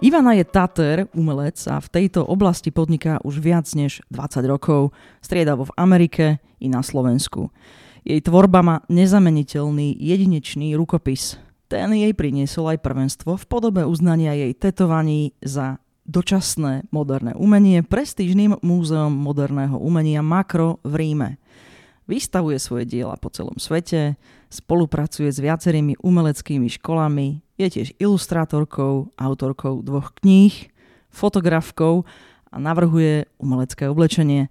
Ivana je Tater, umelec a v tejto oblasti podniká už viac než 20 rokov, striedavo v Amerike i na Slovensku. Jej tvorba má nezameniteľný jedinečný rukopis. Ten jej priniesol aj prvenstvo v podobe uznania jej tetovaní za dočasné moderné umenie prestížným múzeom moderného umenia Makro v Ríme. Vystavuje svoje diela po celom svete, spolupracuje s viacerými umeleckými školami, je tiež ilustrátorkou, autorkou dvoch kníh, fotografkou a navrhuje umelecké oblečenie.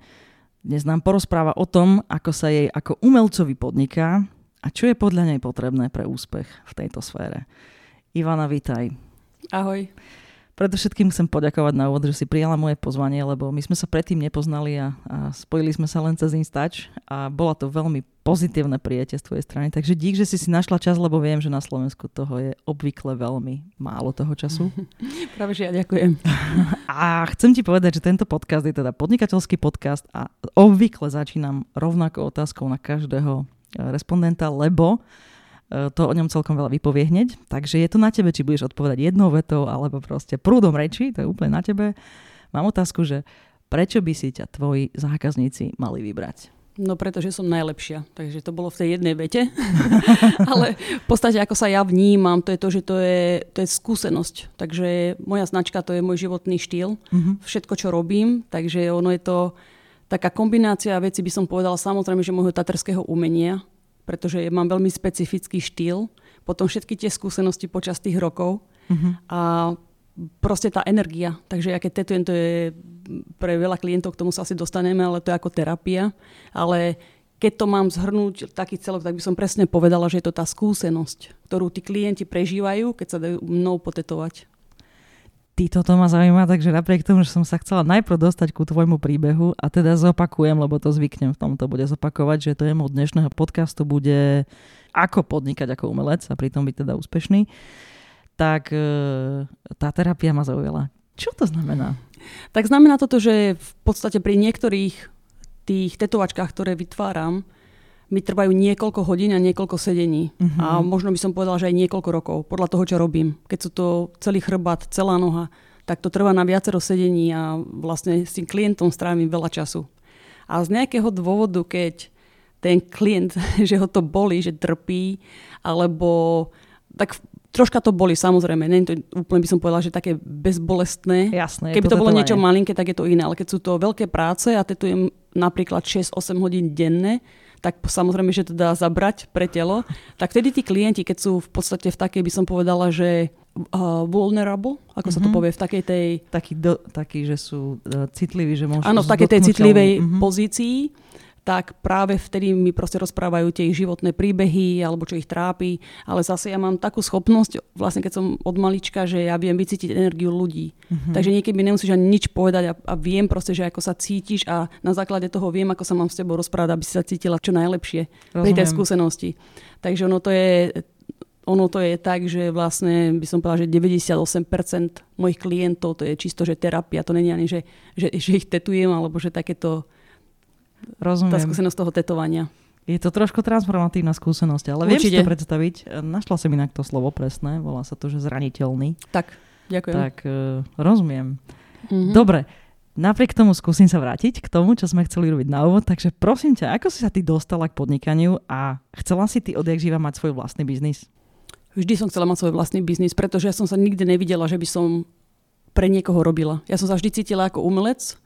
Dnes nám porozpráva o tom, ako sa jej ako umelcovi podniká a čo je podľa nej potrebné pre úspech v tejto sfére. Ivana, vítaj. Ahoj. Predovšetkým chcem poďakovať na úvod, že si prijala moje pozvanie, lebo my sme sa predtým nepoznali a, a spojili sme sa len cez Instač a bola to veľmi pozitívne prijatie z tvojej strany. Takže dík, že si si našla čas, lebo viem, že na Slovensku toho je obvykle veľmi málo toho času. Práve, že ja ďakujem. A chcem ti povedať, že tento podcast je teda podnikateľský podcast a obvykle začínam rovnakou otázkou na každého respondenta, lebo to o ňom celkom veľa vypovie hneď. Takže je to na tebe, či budeš odpovedať jednou vetou alebo proste prúdom reči, to je úplne na tebe. Mám otázku, že prečo by si ťa tvoji zákazníci mali vybrať? No pretože som najlepšia, takže to bolo v tej jednej vete. Ale v podstate ako sa ja vnímam, to je to, že to je, to je skúsenosť. Takže moja značka to je môj životný štýl, uh-huh. všetko čo robím, takže ono je to taká kombinácia veci, by som povedala samozrejme, že môjho taterského umenia, pretože mám veľmi specifický štýl, potom všetky tie skúsenosti počas tých rokov uh-huh. a proste tá energia. Takže ja keď tetujem, to je pre veľa klientov, k tomu sa asi dostaneme, ale to je ako terapia. Ale keď to mám zhrnúť taký celok, tak by som presne povedala, že je to tá skúsenosť, ktorú tí klienti prežívajú, keď sa dajú mnou potetovať ty toto ma zaujíma, takže napriek tomu, že som sa chcela najprv dostať ku tvojmu príbehu a teda zopakujem, lebo to zvyknem v tomto bude zopakovať, že témou dnešného podcastu bude ako podnikať ako umelec a pritom byť teda úspešný, tak e, tá terapia ma zaujala. Čo to znamená? Tak znamená toto, že v podstate pri niektorých tých tetovačkách, ktoré vytváram, mi trvajú niekoľko hodín a niekoľko sedení. Uh-huh. A možno by som povedala, že aj niekoľko rokov, podľa toho, čo robím. Keď sú to celý chrbát, celá noha, tak to trvá na viacero sedení a vlastne s tým klientom strávim veľa času. A z nejakého dôvodu, keď ten klient, že ho to boli, že trpí, alebo tak troška to boli, samozrejme. Nie to úplne by som povedala, že také bezbolestné. Jasné, Keby to, to bolo niečo malinké, tak je to iné. Ale keď sú to veľké práce a tetujem napríklad 6-8 hodín denne, tak samozrejme, že to dá zabrať pre telo. Tak vtedy tí klienti, keď sú v podstate v takej, by som povedala, že uh, vulnerable, ako mm-hmm. sa to mhm. povie, v takej tej... Taký, do, taký že sú uh, citliví, že môžu... Áno, v takej tej citlivej mm-hmm. pozícii tak práve vtedy mi proste rozprávajú tie ich životné príbehy alebo čo ich trápi. Ale zase ja mám takú schopnosť, vlastne keď som od malička, že ja viem vycítiť energiu ľudí. Mm-hmm. Takže niekedy mi nemusíš ani nič povedať a, a viem proste, že ako sa cítiš a na základe toho viem, ako sa mám s tebou rozprávať, aby si sa cítila čo najlepšie Rozumiem. pri tej skúsenosti. Takže ono to je ono to je tak, že vlastne by som povedala, že 98% mojich klientov to je čisto, že terapia, to není ani, že, že, že ich tetujem, alebo že takéto Rozumiem. Tá skúsenosť toho tetovania. Je to trošku transformatívna skúsenosť, ale viem si to predstaviť. Našla som inak to slovo presné, volá sa to, že zraniteľný. Tak, ďakujem. Tak uh, rozumiem. Mm-hmm. Dobre, napriek tomu skúsim sa vrátiť k tomu, čo sme chceli robiť na úvod. Takže prosím ťa, ako si sa ty dostala k podnikaniu a chcela si ty odjak živa mať svoj vlastný biznis? Vždy som chcela mať svoj vlastný biznis, pretože ja som sa nikdy nevidela, že by som pre niekoho robila. Ja som sa vždy cítila ako umelec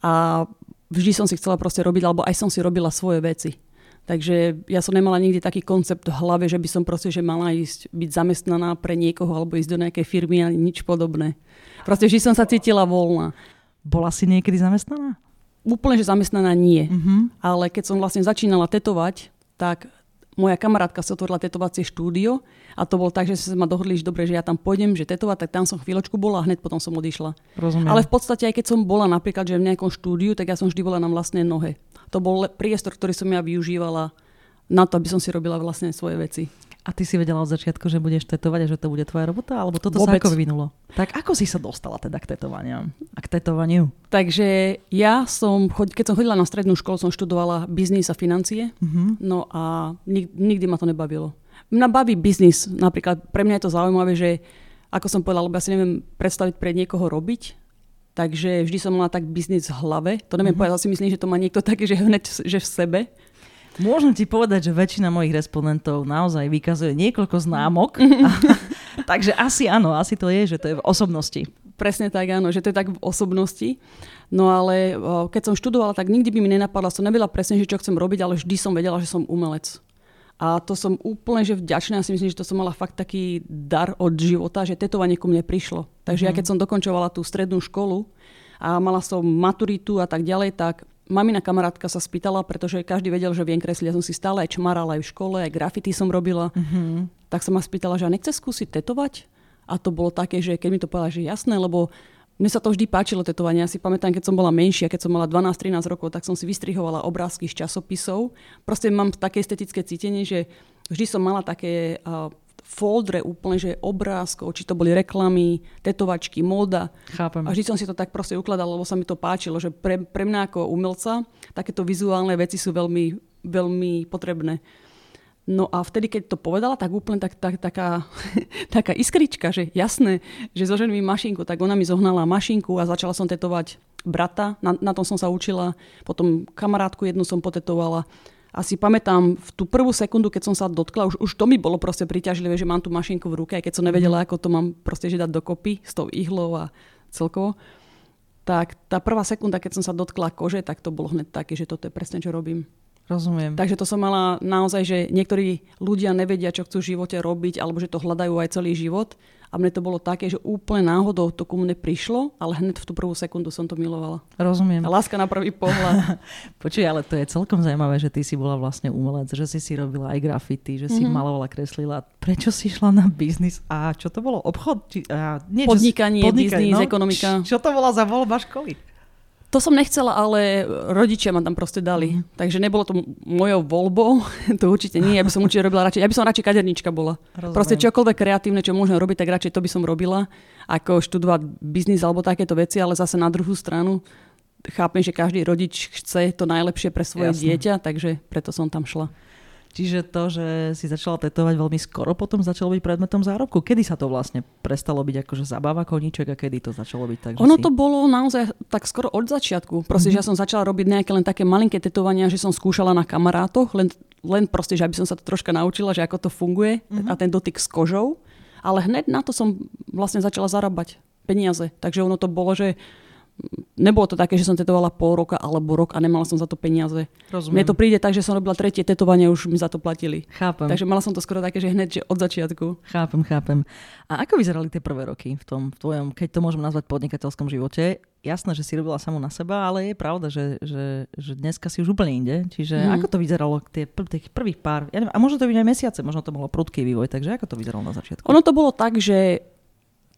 a vždy som si chcela proste robiť, alebo aj som si robila svoje veci. Takže ja som nemala nikdy taký koncept v hlave, že by som proste, že mala ísť byť zamestnaná pre niekoho alebo ísť do nejakej firmy ani nič podobné. Proste vždy som sa cítila voľná. Bola si niekedy zamestnaná? Úplne, že zamestnaná nie. Uh-huh. Ale keď som vlastne začínala tetovať, tak moja kamarátka si otvorila tetovacie štúdio a to bolo tak, že sme ma dohodli, že dobre, že ja tam pôjdem, že tetovať, tak tam som chvíľočku bola a hneď potom som odišla. Rozumiem. Ale v podstate aj keď som bola napríklad, že v nejakom štúdiu, tak ja som vždy bola na vlastnej nohe. To bol priestor, ktorý som ja využívala na to, aby som si robila vlastne svoje veci. A ty si vedela od začiatku, že budeš tetovať a že to bude tvoja robota? Alebo toto Vôbec. sa ako vyvinulo? Tak ako si sa dostala teda k tetovaniam? A k tetovaniu? Takže ja som, keď som chodila na strednú školu, som študovala biznis a financie. Uh-huh. No a nik- nikdy ma to nebavilo. Mňa baví biznis. Napríklad pre mňa je to zaujímavé, že ako som povedala, lebo ja si neviem predstaviť pre niekoho robiť, takže vždy som mala tak biznis v hlave. To neviem uh-huh. povedať, si myslím, že to má niekto také, že hneď že v sebe. Môžem ti povedať, že väčšina mojich respondentov naozaj vykazuje niekoľko známok. A, takže asi áno, asi to je, že to je v osobnosti. Presne tak, áno, že to je tak v osobnosti. No ale keď som študovala, tak nikdy by mi nenapadla, som nevedela presne, že čo chcem robiť, ale vždy som vedela, že som umelec. A to som úplne že vďačná, ja si myslím, že to som mala fakt taký dar od života, že tetovanie ku mne prišlo. Takže mm. ja keď som dokončovala tú strednú školu a mala som maturitu a tak ďalej, tak mamina kamarátka sa spýtala, pretože každý vedel, že viem kresliť. Ja som si stále aj čmarala aj v škole, aj grafity som robila. Mm-hmm. Tak som ma spýtala, že a nechce skúsiť tetovať? A to bolo také, že keď mi to povedala, že jasné, lebo mne sa to vždy páčilo tetovanie. Ja si pamätám, keď som bola menšia, keď som mala 12-13 rokov, tak som si vystrihovala obrázky z časopisov. Proste mám také estetické cítenie, že vždy som mala také uh, foldre úplne, že obrázkov, či to boli reklamy, tetovačky, móda. Chápem. A vždy som si to tak proste ukladala, lebo sa mi to páčilo, že pre, pre mňa ako umelca takéto vizuálne veci sú veľmi, veľmi potrebné. No a vtedy, keď to povedala, tak úplne tak, tak, taká, taká iskrička, že jasné, že zožením mašinku, tak ona mi zohnala mašinku a začala som tetovať brata, na, na tom som sa učila, potom kamarátku jednu som potetovala a si pamätám v tú prvú sekundu, keď som sa dotkla, už, už to mi bolo proste priťažlivé, že mám tú mašinku v ruke, aj keď som nevedela, ako to mám proste že dať dokopy s tou ihlou a celkovo. Tak tá prvá sekunda, keď som sa dotkla kože, tak to bolo hneď také, že toto je presne, čo robím. Rozumiem. Takže to som mala naozaj, že niektorí ľudia nevedia, čo chcú v živote robiť, alebo že to hľadajú aj celý život. A mne to bolo také, že úplne náhodou to ku mne prišlo, ale hneď v tú prvú sekundu som to milovala. Rozumiem. A láska na prvý pohľad. Počuj, ale to je celkom zaujímavé, že ty si bola vlastne umelec, že si si robila aj grafity, že si mm-hmm. malovala, kreslila. Prečo si šla na biznis? A čo to bolo? Obchod? Či, a, nie, podnikanie, podnikanie, biznis, no? ekonomika. Čo to bola za voľba školy? To som nechcela, ale rodičia ma tam proste dali. Mm. Takže nebolo to mojou voľbou, to určite nie. Ja by som určite robila radšej, ja by som radšej kadernička bola. Rozumiem. Proste čokoľvek kreatívne, čo môžem robiť, tak radšej to by som robila, ako študovať biznis alebo takéto veci, ale zase na druhú stranu chápem, že každý rodič chce to najlepšie pre svoje Jasne. dieťa, takže preto som tam šla. Čiže to, že si začala tetovať veľmi skoro, potom začalo byť predmetom zárobku. Kedy sa to vlastne prestalo byť akože zabáva koníček a kedy to začalo byť tak? Ono si... to bolo naozaj tak skoro od začiatku. Proste, mm-hmm. že ja som začala robiť nejaké len také malinké tetovania, že som skúšala na kamarátoch, len, len proste, že aby som sa to troška naučila, že ako to funguje mm-hmm. a ten dotyk s kožou. Ale hneď na to som vlastne začala zarábať peniaze. Takže ono to bolo, že nebolo to také, že som tetovala pol roka alebo rok a nemala som za to peniaze. Rozumiem. Mne to príde tak, že som robila tretie tetovanie, už mi za to platili. Chápem. Takže mala som to skoro také, že hneď že od začiatku. Chápem, chápem. A ako vyzerali tie prvé roky v tom v tvojom, keď to môžem nazvať podnikateľskom živote? Jasné, že si robila samu na seba, ale je pravda, že, že, že dneska si už úplne inde. Čiže hmm. ako to vyzeralo tie prv, tých prvých pár, ja neviem, a možno to byť aj mesiace, možno to bolo prudký vývoj, takže ako to vyzeralo na začiatku? Ono to bolo tak, že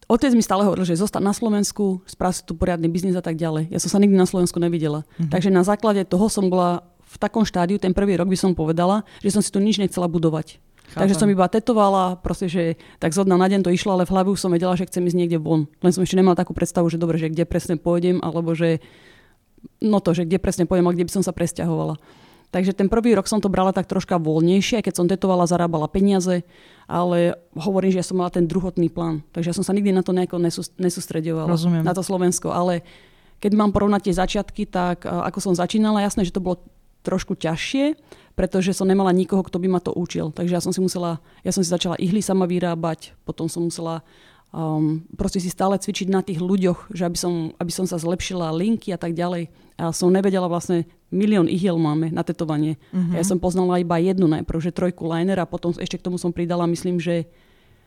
Otec mi stále hovoril, že zostať na Slovensku, spraviť tu poriadny biznis a tak ďalej. Ja som sa nikdy na Slovensku nevidela. Mm-hmm. Takže na základe toho som bola v takom štádiu, ten prvý rok by som povedala, že som si tu nič nechcela budovať. Chápam. Takže som iba tetovala, proste, že tak zhodna na deň to išlo, ale v hlave už som vedela, že chcem ísť niekde von. Len som ešte nemala takú predstavu, že dobre, že kde presne pôjdem, alebo že no to, že kde presne pôjdem a kde by som sa presťahovala. Takže ten prvý rok som to brala tak troška voľnejšie, keď som tetovala, zarábala peniaze, ale hovorím, že ja som mala ten druhotný plán. Takže ja som sa nikdy na to nejako nesústredovala, Rozumiem. na to Slovensko. Ale keď mám porovnať tie začiatky, tak ako som začínala, jasné, že to bolo trošku ťažšie, pretože som nemala nikoho, kto by ma to učil. Takže ja som si musela, ja som si začala ihly sama vyrábať, potom som musela um, proste si stále cvičiť na tých ľuďoch, že aby som, aby som sa zlepšila linky a tak ďalej. A som nevedela vlastne, milión ihiel máme na tetovanie. Uh-huh. Ja som poznala iba jednu najprv, že trojku liner a potom ešte k tomu som pridala, myslím, že,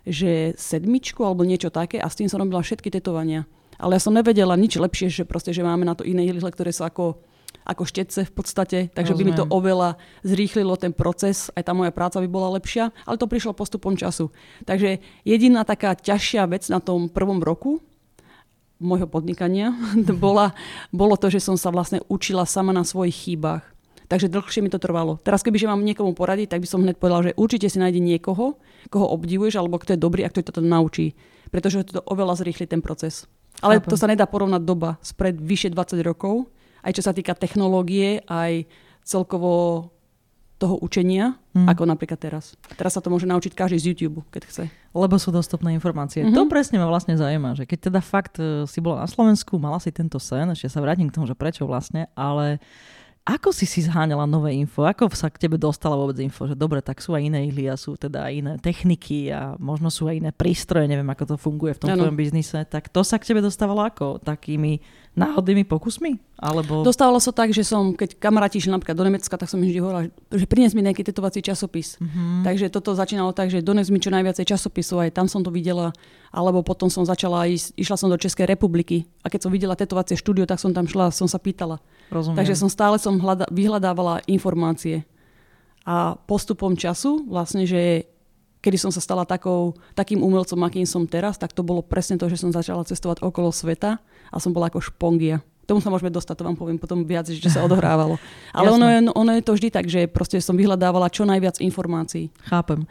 že sedmičku alebo niečo také a s tým som robila všetky tetovania. Ale ja som nevedela nič lepšie, že proste, že máme na to iné ihly, ktoré sú ako ako štetce v podstate, takže Rozumiem. by mi to oveľa zrýchlilo ten proces, aj tá moja práca by bola lepšia, ale to prišlo postupom času. Takže jediná taká ťažšia vec na tom prvom roku môjho podnikania bola, bolo to, že som sa vlastne učila sama na svojich chýbach. Takže dlhšie mi to trvalo. Teraz kebyže mám niekomu poradiť, tak by som hneď povedala, že určite si nájde niekoho, koho obdivuješ, alebo kto je dobrý a kto to naučí. Pretože to oveľa zrýchli ten proces. Ale Chápem. to sa nedá porovnať doba spred vyše 20 rokov, aj čo sa týka technológie, aj celkovo toho učenia, mm. ako napríklad teraz. Teraz sa to môže naučiť každý z YouTube, keď chce. Lebo sú dostupné informácie. Mm-hmm. To presne ma vlastne zaujíma, že keď teda fakt e, si bola na Slovensku, mala si tento sen, ešte sa vrátim k tomu, že prečo vlastne, ale ako si si zháňala nové info? Ako sa k tebe dostala vôbec info? Že dobre, tak sú aj iné ihly a sú teda aj iné techniky a možno sú aj iné prístroje, neviem ako to funguje v tom ano. tvojom biznise. Tak to sa k tebe dostávalo ako? Takými náhodnými pokusmi? Alebo... Dostávalo sa tak, že som, keď kamaráti išli napríklad do Nemecka, tak som im vždy hovorila, že prines mi nejaký tetovací časopis. Mm-hmm. Takže toto začínalo tak, že dones mi čo najviacej časopisov, aj tam som to videla. Alebo potom som začala ísť, išla som do Českej republiky a keď som videla tetovacie štúdio, tak som tam šla a som sa pýtala. Rozumiem. Takže som stále som hľada, vyhľadávala informácie. A postupom času, vlastne, že kedy som sa stala takou, takým umelcom, akým som teraz, tak to bolo presne to, že som začala cestovať okolo sveta a som bola ako špongia tomu sa môžeme dostať, to vám poviem potom viac, že sa odohrávalo. Ale ono je, ono je to vždy tak, že proste som vyhľadávala čo najviac informácií. Chápem.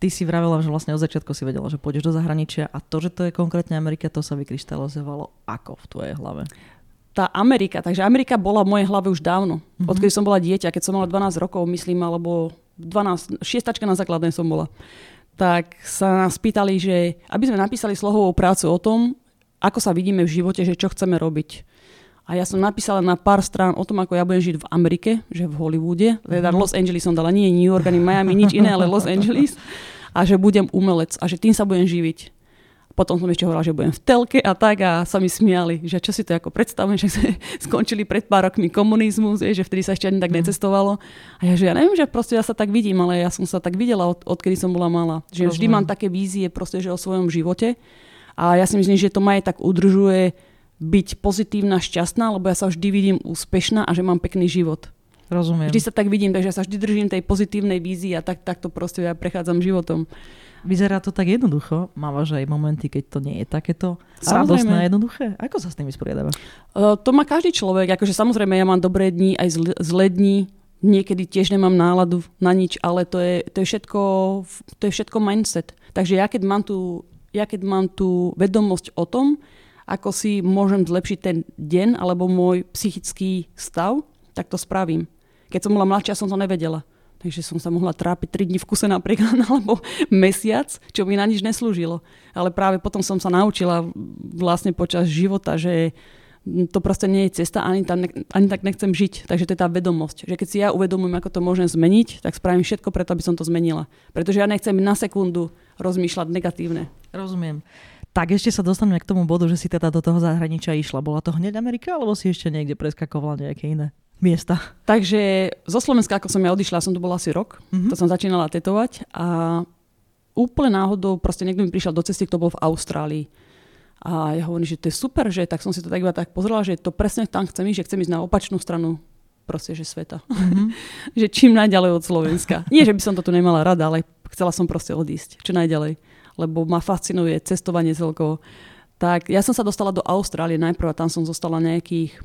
Ty si vravela, že vlastne od začiatku si vedela, že pôjdeš do zahraničia a to, že to je konkrétne Amerika, to sa vykryštalizovalo ako v tvojej hlave? Tá Amerika, takže Amerika bola v mojej hlave už dávno. Mm-hmm. Odkedy som bola dieťa, keď som mala 12 rokov, myslím, alebo 12, šiestačka na základnej som bola tak sa nás pýtali, že aby sme napísali slohovú prácu o tom, ako sa vidíme v živote, že čo chceme robiť. A ja som napísala na pár strán o tom, ako ja budem žiť v Amerike, že v Hollywoode, teda Los Angeles som dala, nie New York ani Miami, nič iné, ale Los Angeles. A že budem umelec a že tým sa budem živiť. Potom som ešte hovorila, že budem v telke a tak a sa mi smiali, že čo si to ako predstavujem, že skončili pred pár rokmi komunizmus, že vtedy sa ešte ani tak mhm. necestovalo. A ja, že ja neviem, že proste ja sa tak vidím, ale ja som sa tak videla, od, odkedy som bola malá. Že vždy mám také vízie proste, že o svojom živote. A ja si myslím, že to ma aj tak udržuje byť pozitívna, šťastná, lebo ja sa vždy vidím úspešná a že mám pekný život. Rozumiem. Vždy sa tak vidím, takže ja sa vždy držím tej pozitívnej vízie a tak, tak to proste ja prechádzam životom. Vyzerá to tak jednoducho. Mávaš aj momenty, keď to nie je takéto radostné a jednoduché? Ako sa s tým vysporiadávaš? Uh, to má každý človek. Akože samozrejme, ja mám dobré dni, aj zl- zlé dni. Niekedy tiež nemám náladu na nič, ale to je, to je, všetko, to je všetko mindset. Takže ja keď mám tú, ja keď mám tú vedomosť o tom, ako si môžem zlepšiť ten deň alebo môj psychický stav, tak to spravím. Keď som bola mladšia, som to nevedela. Takže som sa mohla trápiť 3 dní v kuse napríklad, alebo mesiac, čo mi na nič neslúžilo. Ale práve potom som sa naučila vlastne počas života, že to proste nie je cesta, ani, tam, ani tak nechcem žiť. Takže to je tá vedomosť. Že keď si ja uvedomujem, ako to môžem zmeniť, tak spravím všetko preto, aby som to zmenila. Pretože ja nechcem na sekundu rozmýšľať negatívne. Rozumiem. Tak ešte sa dostaneme k tomu bodu, že si teda do toho zahraničia išla. Bola to hneď Amerika, alebo si ešte niekde preskakovala nejaké iné miesta? Takže zo Slovenska, ako som ja odišla, som tu bola asi rok. Mm-hmm. To som začínala tetovať a úplne náhodou proste niekto mi prišiel do cesty, kto bol v Austrálii. A ja hovorím, že to je super, že tak som si to tak iba tak pozrela, že to presne tam chcem ísť, že chcem ísť na opačnú stranu proste, že sveta. Mm-hmm. že čím najďalej od Slovenska. Nie, že by som to tu nemala rada, ale chcela som proste odísť. Čo najďalej lebo ma fascinuje cestovanie celkovo. Tak ja som sa dostala do Austrálie najprv a tam som zostala nejakých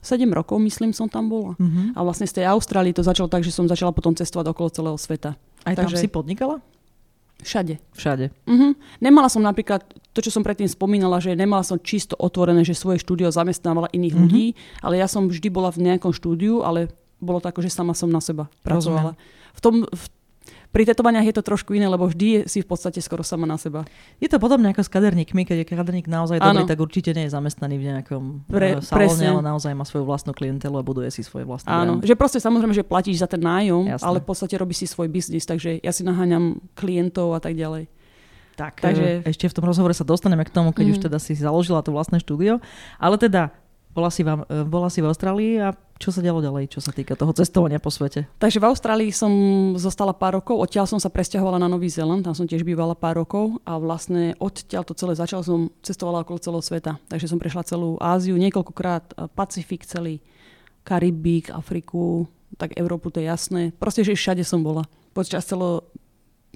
7 rokov, myslím, som tam bola. Uh-huh. A vlastne z tej Austrálii to začalo tak, že som začala potom cestovať okolo celého sveta. Aj Takže... tam si podnikala? Všade. Všade. Uh-huh. Nemala som napríklad, to čo som predtým spomínala, že nemala som čisto otvorené, že svoje štúdio zamestnávala iných uh-huh. ľudí, ale ja som vždy bola v nejakom štúdiu, ale bolo to ako, že sama som na seba pracovala. V tom, v pri tetovaniach je to trošku iné, lebo vždy si v podstate skoro sama na seba. Je to podobne ako s kaderníkmi, keď je kaderník naozaj dobrý, tak určite nie je zamestnaný v nejakom Pre, uh, salóne, ale naozaj má svoju vlastnú klientelu a buduje si svoje vlastné Áno, brand. že proste samozrejme, že platíš za ten nájom, Jasne. ale v podstate robí si svoj biznis, takže ja si naháňam klientov a tak ďalej. Tak, Takže... ešte v tom rozhovore sa dostaneme k tomu, keď mm. už teda si založila to vlastné štúdio. Ale teda bola si, vám, e, bola si v Austrálii a čo sa dialo ďalej, čo sa týka toho cestovania po svete? Takže v Austrálii som zostala pár rokov, odtiaľ som sa presťahovala na Nový Zeland, tam som tiež bývala pár rokov a vlastne odtiaľ to celé začal som cestovala okolo celého sveta. Takže som prešla celú Áziu niekoľkokrát, Pacifik celý, Karibík, Afriku, tak Európu to je jasné. Proste, že všade som bola. Počas celo,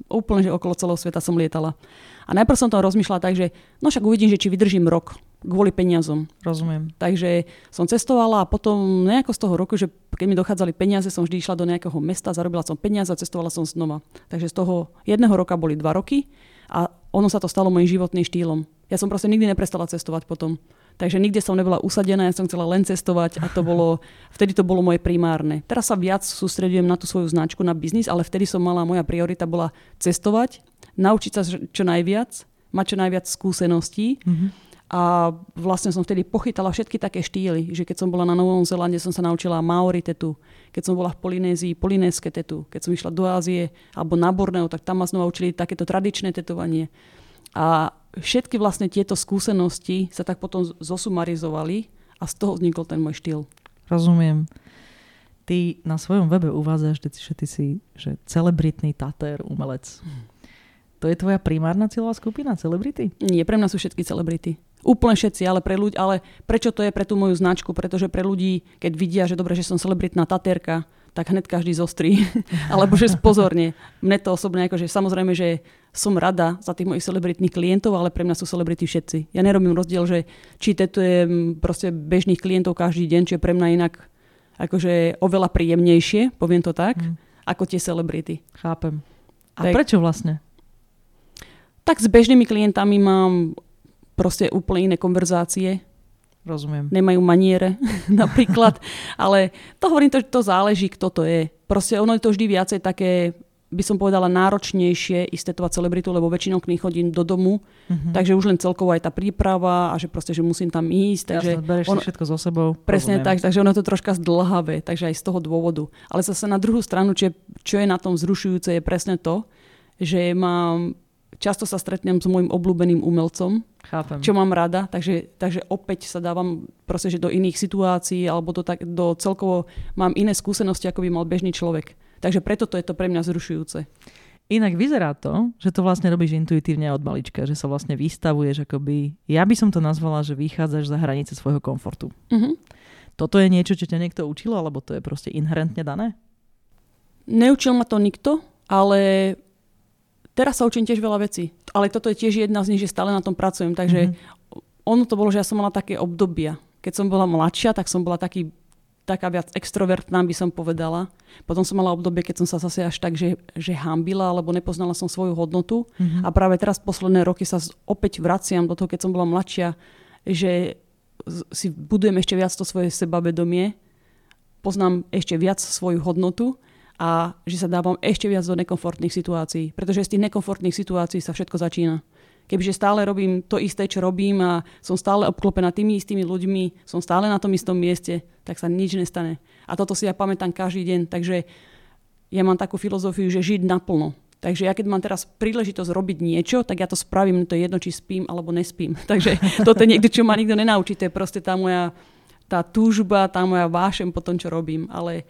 úplne, že okolo celého sveta som lietala. A najprv som tam rozmýšľala tak, že no však uvidím, že či vydržím rok kvôli peniazom. Rozumiem. Takže som cestovala a potom nejako z toho roku, že keď mi dochádzali peniaze, som vždy išla do nejakého mesta, zarobila som peniaze a cestovala som znova. Takže z toho jedného roka boli dva roky a ono sa to stalo mojim životným štýlom. Ja som proste nikdy neprestala cestovať potom. Takže nikde som nebola usadená, ja som chcela len cestovať a to bolo, vtedy to bolo moje primárne. Teraz sa viac sústredujem na tú svoju značku, na biznis, ale vtedy som mala, moja priorita bola cestovať, naučiť sa čo najviac, mať čo najviac skúseností. Mm-hmm. A vlastne som vtedy pochytala všetky také štýly, že keď som bola na Novom Zelande, som sa naučila Maori tetu, keď som bola v Polynézii, polynéske tetu, keď som išla do Ázie alebo na Borneo, tak tam ma znova učili takéto tradičné tetovanie. A všetky vlastne tieto skúsenosti sa tak potom zosumarizovali a z toho vznikol ten môj štýl. Rozumiem. Ty na svojom webe uvádzaš, že ty si že celebritný tater, umelec. To je tvoja primárna cieľová skupina, celebrity? Nie, pre mňa sú všetky celebrity. Úplne všetci, ale pre ľudí, ale prečo to je pre tú moju značku? Pretože pre ľudí, keď vidia, že dobre, že som celebritná taterka, tak hneď každý zostrí. Alebo že spozorne. Mne to osobne, akože samozrejme, že som rada za tých mojich celebritných klientov, ale pre mňa sú celebrity všetci. Ja nerobím rozdiel, že či tetujem proste bežných klientov každý deň, čo je pre mňa inak akože oveľa príjemnejšie, poviem to tak, mm. ako tie celebrity. Chápem. A tak, prečo vlastne? Tak s bežnými klientami mám proste úplne iné konverzácie Rozumiem. Nemajú maniere napríklad. Ale to hovorím, to, to záleží, kto to je. Proste ono je to vždy viacej také by som povedala náročnejšie istetovať celebritu, lebo väčšinou k nej chodím do domu, uh-huh. takže už len celkovo aj tá príprava a že proste, že musím tam ísť. Takže Jasne, bereš ono, všetko so sebou. Presne Rozumiem. tak, takže ono je to troška zdlhavé, takže aj z toho dôvodu. Ale zase na druhú stranu, čo je, čo je na tom zrušujúce, je presne to, že mám často sa stretnem s môjim obľúbeným umelcom, Chápem. čo mám rada, takže, takže opäť sa dávam proste, že do iných situácií alebo do, tak, do celkovo mám iné skúsenosti, ako by mal bežný človek. Takže preto to je to pre mňa zrušujúce. Inak vyzerá to, že to vlastne robíš intuitívne od malička, že sa vlastne vystavuješ akoby, ja by som to nazvala, že vychádzaš za hranice svojho komfortu. Uh-huh. Toto je niečo, čo ťa niekto učil, alebo to je proste inherentne dané? Neučil ma to nikto, ale Teraz sa učím tiež veľa vecí, ale toto je tiež jedna z nich, že stále na tom pracujem. Takže mm-hmm. ono to bolo, že ja som mala také obdobia. Keď som bola mladšia, tak som bola taký, taká viac extrovertná, by som povedala. Potom som mala obdobie, keď som sa zase až tak, že, že hambila, alebo nepoznala som svoju hodnotu. Mm-hmm. A práve teraz posledné roky sa opäť vraciam do toho, keď som bola mladšia, že si budujem ešte viac to svoje sebavedomie, poznám ešte viac svoju hodnotu a že sa dávam ešte viac do nekomfortných situácií. Pretože z tých nekomfortných situácií sa všetko začína. Kebyže stále robím to isté, čo robím a som stále obklopená tými istými ľuďmi, som stále na tom istom mieste, tak sa nič nestane. A toto si ja pamätám každý deň. Takže ja mám takú filozofiu, že žiť naplno. Takže ja keď mám teraz príležitosť robiť niečo, tak ja to spravím, to je jedno, či spím alebo nespím. Takže toto je niekto, čo ma nikto nenaučí, to je proste tá moja tá túžba, tá moja vášem po tom, čo robím. Ale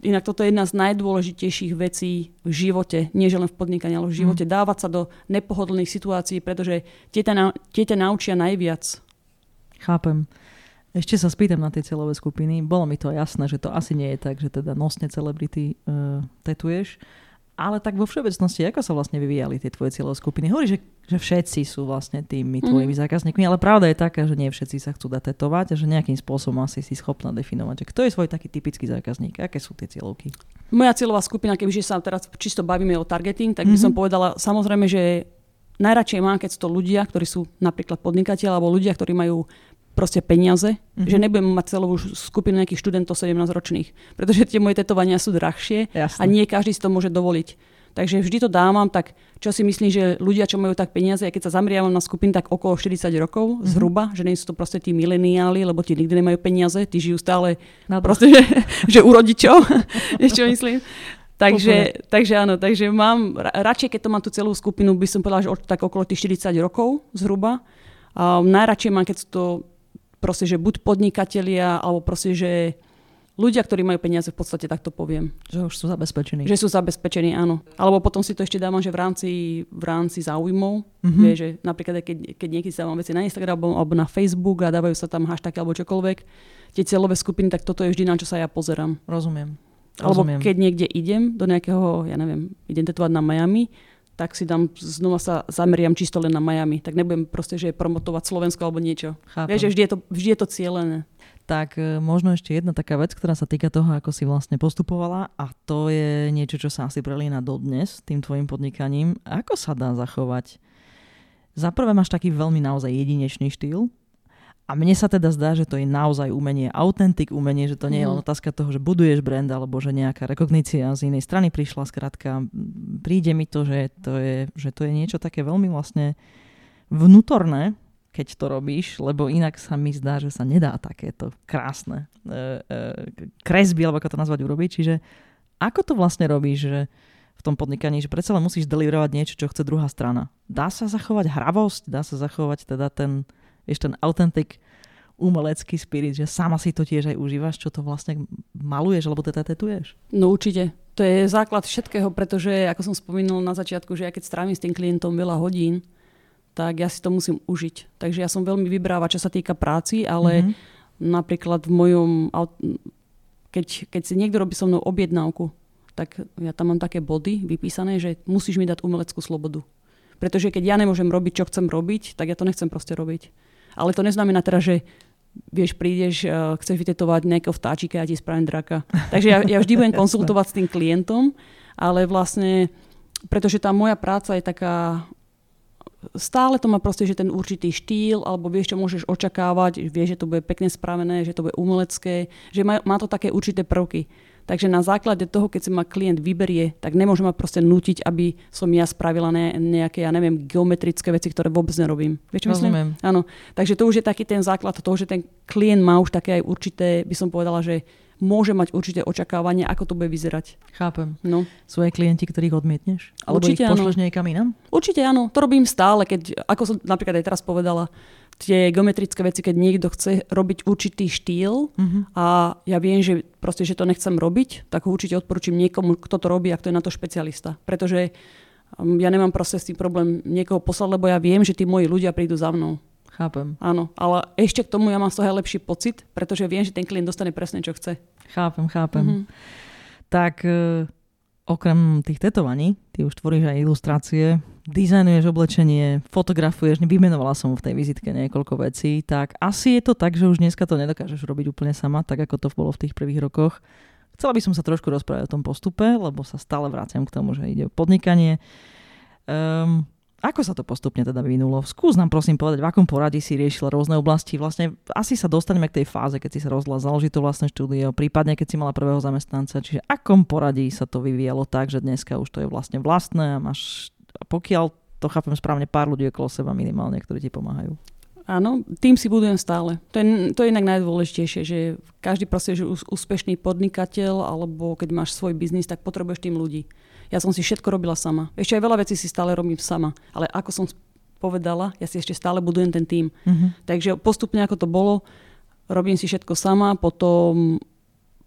Inak toto je jedna z najdôležitejších vecí v živote, nie že len v podnikaní, ale v živote. Mm. Dávať sa do nepohodlných situácií, pretože tie ťa, tie ťa naučia najviac. Chápem. Ešte sa spýtam na tie celové skupiny. Bolo mi to jasné, že to asi nie je tak, že teda nosne celebrity uh, tetuješ. Ale tak vo všeobecnosti, ako sa vlastne vyvíjali tie tvoje cieľové skupiny? Hovorí, že, že všetci sú vlastne tými mhm. tvojimi mm. zákazníkmi, ale pravda je taká, že nie všetci sa chcú dať tetovať a že nejakým spôsobom asi si schopná definovať, že kto je svoj taký typický zákazník, aké sú tie cieľovky? Moja cieľová skupina, kebyže sa teraz čisto bavíme o targeting, tak by mm-hmm. som povedala samozrejme, že najradšej mám, keď sú to ľudia, ktorí sú napríklad podnikateľ alebo ľudia, ktorí majú proste peniaze, mm-hmm. že nebudem mať celú skupinu nejakých študentov 17 ročných, pretože tie moje tetovania sú drahšie Jasne. a nie každý si to môže dovoliť. Takže vždy to dávam, tak čo si myslím, že ľudia, čo majú tak peniaze, keď sa zameriavam na skupinu, tak okolo 40 rokov mm-hmm. zhruba, že nie sú to proste tí mileniáli, lebo tí nikdy nemajú peniaze, tí žijú stále no, proste, že, že u rodičov, vieš čo myslím. Takže, takže áno, takže mám, radšej keď to mám tú celú skupinu, by som povedala, že tak okolo tých 40 rokov zhruba. A najradšej mám, keď sú to proste, že buď podnikatelia, alebo proste, že ľudia, ktorí majú peniaze, v podstate takto poviem. Že už sú zabezpečení. Že sú zabezpečení, áno. Alebo potom si to ešte dávam, že v rámci, v rámci záujmov, mm-hmm. vie, že napríklad keď, keď niekedy sa dávam veci na Instagram alebo, alebo na Facebook a dávajú sa tam hashtag alebo čokoľvek, tie celové skupiny, tak toto je vždy na čo sa ja pozerám. Rozumiem. Alebo keď niekde idem do nejakého, ja neviem, idem tetovať na Miami, tak si dám, znova sa zameriam čisto len na Miami. Tak nebudem proste, že promotovať Slovensko alebo niečo. Chápem. Vieš, že vždy je to, vždy je to cieľené. Tak e, možno ešte jedna taká vec, ktorá sa týka toho, ako si vlastne postupovala a to je niečo, čo sa asi prelína dodnes tým tvojim podnikaním. Ako sa dá zachovať? Za prvé máš taký veľmi naozaj jedinečný štýl, a mne sa teda zdá, že to je naozaj umenie, autentik umenie, že to nie je mhm. len otázka toho, že buduješ brand alebo že nejaká rekognícia z inej strany prišla. Skrátka, príde mi to, že to je, že to je niečo také veľmi vlastne vnútorné, keď to robíš, lebo inak sa mi zdá, že sa nedá takéto krásne e, e, kresby, alebo ako to nazvať, urobiť. Čiže ako to vlastne robíš, že v tom podnikaní, že predsa len musíš deliverovať niečo, čo chce druhá strana. Dá sa zachovať hravosť, dá sa zachovať teda ten vieš, ten authentic umelecký spirit, že sama si to tiež aj užívaš, čo to vlastne maluješ, alebo teda tetuješ? No určite. To je základ všetkého, pretože, ako som spomínal na začiatku, že ja keď strávim s tým klientom veľa hodín, tak ja si to musím užiť. Takže ja som veľmi vybráva, čo sa týka práci, ale mm-hmm. napríklad v mojom, keď, keď si niekto robí so mnou objednávku, tak ja tam mám také body vypísané, že musíš mi dať umeleckú slobodu. Pretože keď ja nemôžem robiť, čo chcem robiť, tak ja to nechcem proste robiť. Ale to neznamená teda, že vieš, prídeš, uh, chceš vytetovať nejakého vtáčika a ti spravím draka. Takže ja, ja vždy budem konsultovať s tým klientom, ale vlastne, pretože tá moja práca je taká, stále to má proste, že ten určitý štýl, alebo vieš, čo môžeš očakávať, vieš, že to bude pekne spravené, že to bude umelecké, že má, má to také určité prvky. Takže na základe toho, keď si ma klient vyberie, tak nemôžem ma proste nutiť, aby som ja spravila ne, nejaké, ja neviem, geometrické veci, ktoré vôbec nerobím. Vieš, čo myslím? Áno. Takže to už je taký ten základ toho, že ten klient má už také aj určité, by som povedala, že môže mať určité očakávanie, ako to bude vyzerať. Chápem. No. Sú aj klienti, ktorých odmietneš? Alebo Určite ich pošleš áno. niekam inám? Určite áno. To robím stále, keď, ako som napríklad aj teraz povedala, tie geometrické veci, keď niekto chce robiť určitý štýl uh-huh. a ja viem, že proste, že to nechcem robiť, tak ho určite odporúčam niekomu, kto to robí a kto je na to špecialista. Pretože um, ja nemám proste s tým problém niekoho poslať, lebo ja viem, že tí moji ľudia prídu za mnou. Chápem. Áno, ale ešte k tomu ja mám z toho lepší pocit, pretože viem, že ten klient dostane presne, čo chce. Chápem, chápem. Uh-huh. Tak uh, okrem tých tetovaní, ty už tvoríš aj ilustrácie, dizajnuješ oblečenie, fotografuješ, vymenovala som v tej vizitke niekoľko vecí, tak asi je to tak, že už dneska to nedokážeš robiť úplne sama, tak ako to bolo v tých prvých rokoch. Chcela by som sa trošku rozprávať o tom postupe, lebo sa stále vraciam k tomu, že ide o podnikanie. Um, ako sa to postupne teda vyvinulo? Skús nám prosím povedať, v akom poradí si riešila rôzne oblasti. Vlastne asi sa dostaneme k tej fáze, keď si sa rozhodla založiť to vlastné štúdio, prípadne keď si mala prvého zamestnanca. Čiže akom poradí sa to vyvíjalo tak, že dneska už to je vlastne vlastné a máš pokiaľ to chápem správne, pár ľudí okolo seba minimálne, ktorí ti pomáhajú. Áno, tým si budujem stále. To je, to je inak najdôležitejšie, že každý proste, že úspešný podnikateľ alebo keď máš svoj biznis, tak potrebuješ tým ľudí. Ja som si všetko robila sama. Ešte aj veľa vecí si stále robím sama. Ale ako som povedala, ja si ešte stále budujem ten tým. Uh-huh. Takže postupne ako to bolo, robím si všetko sama, potom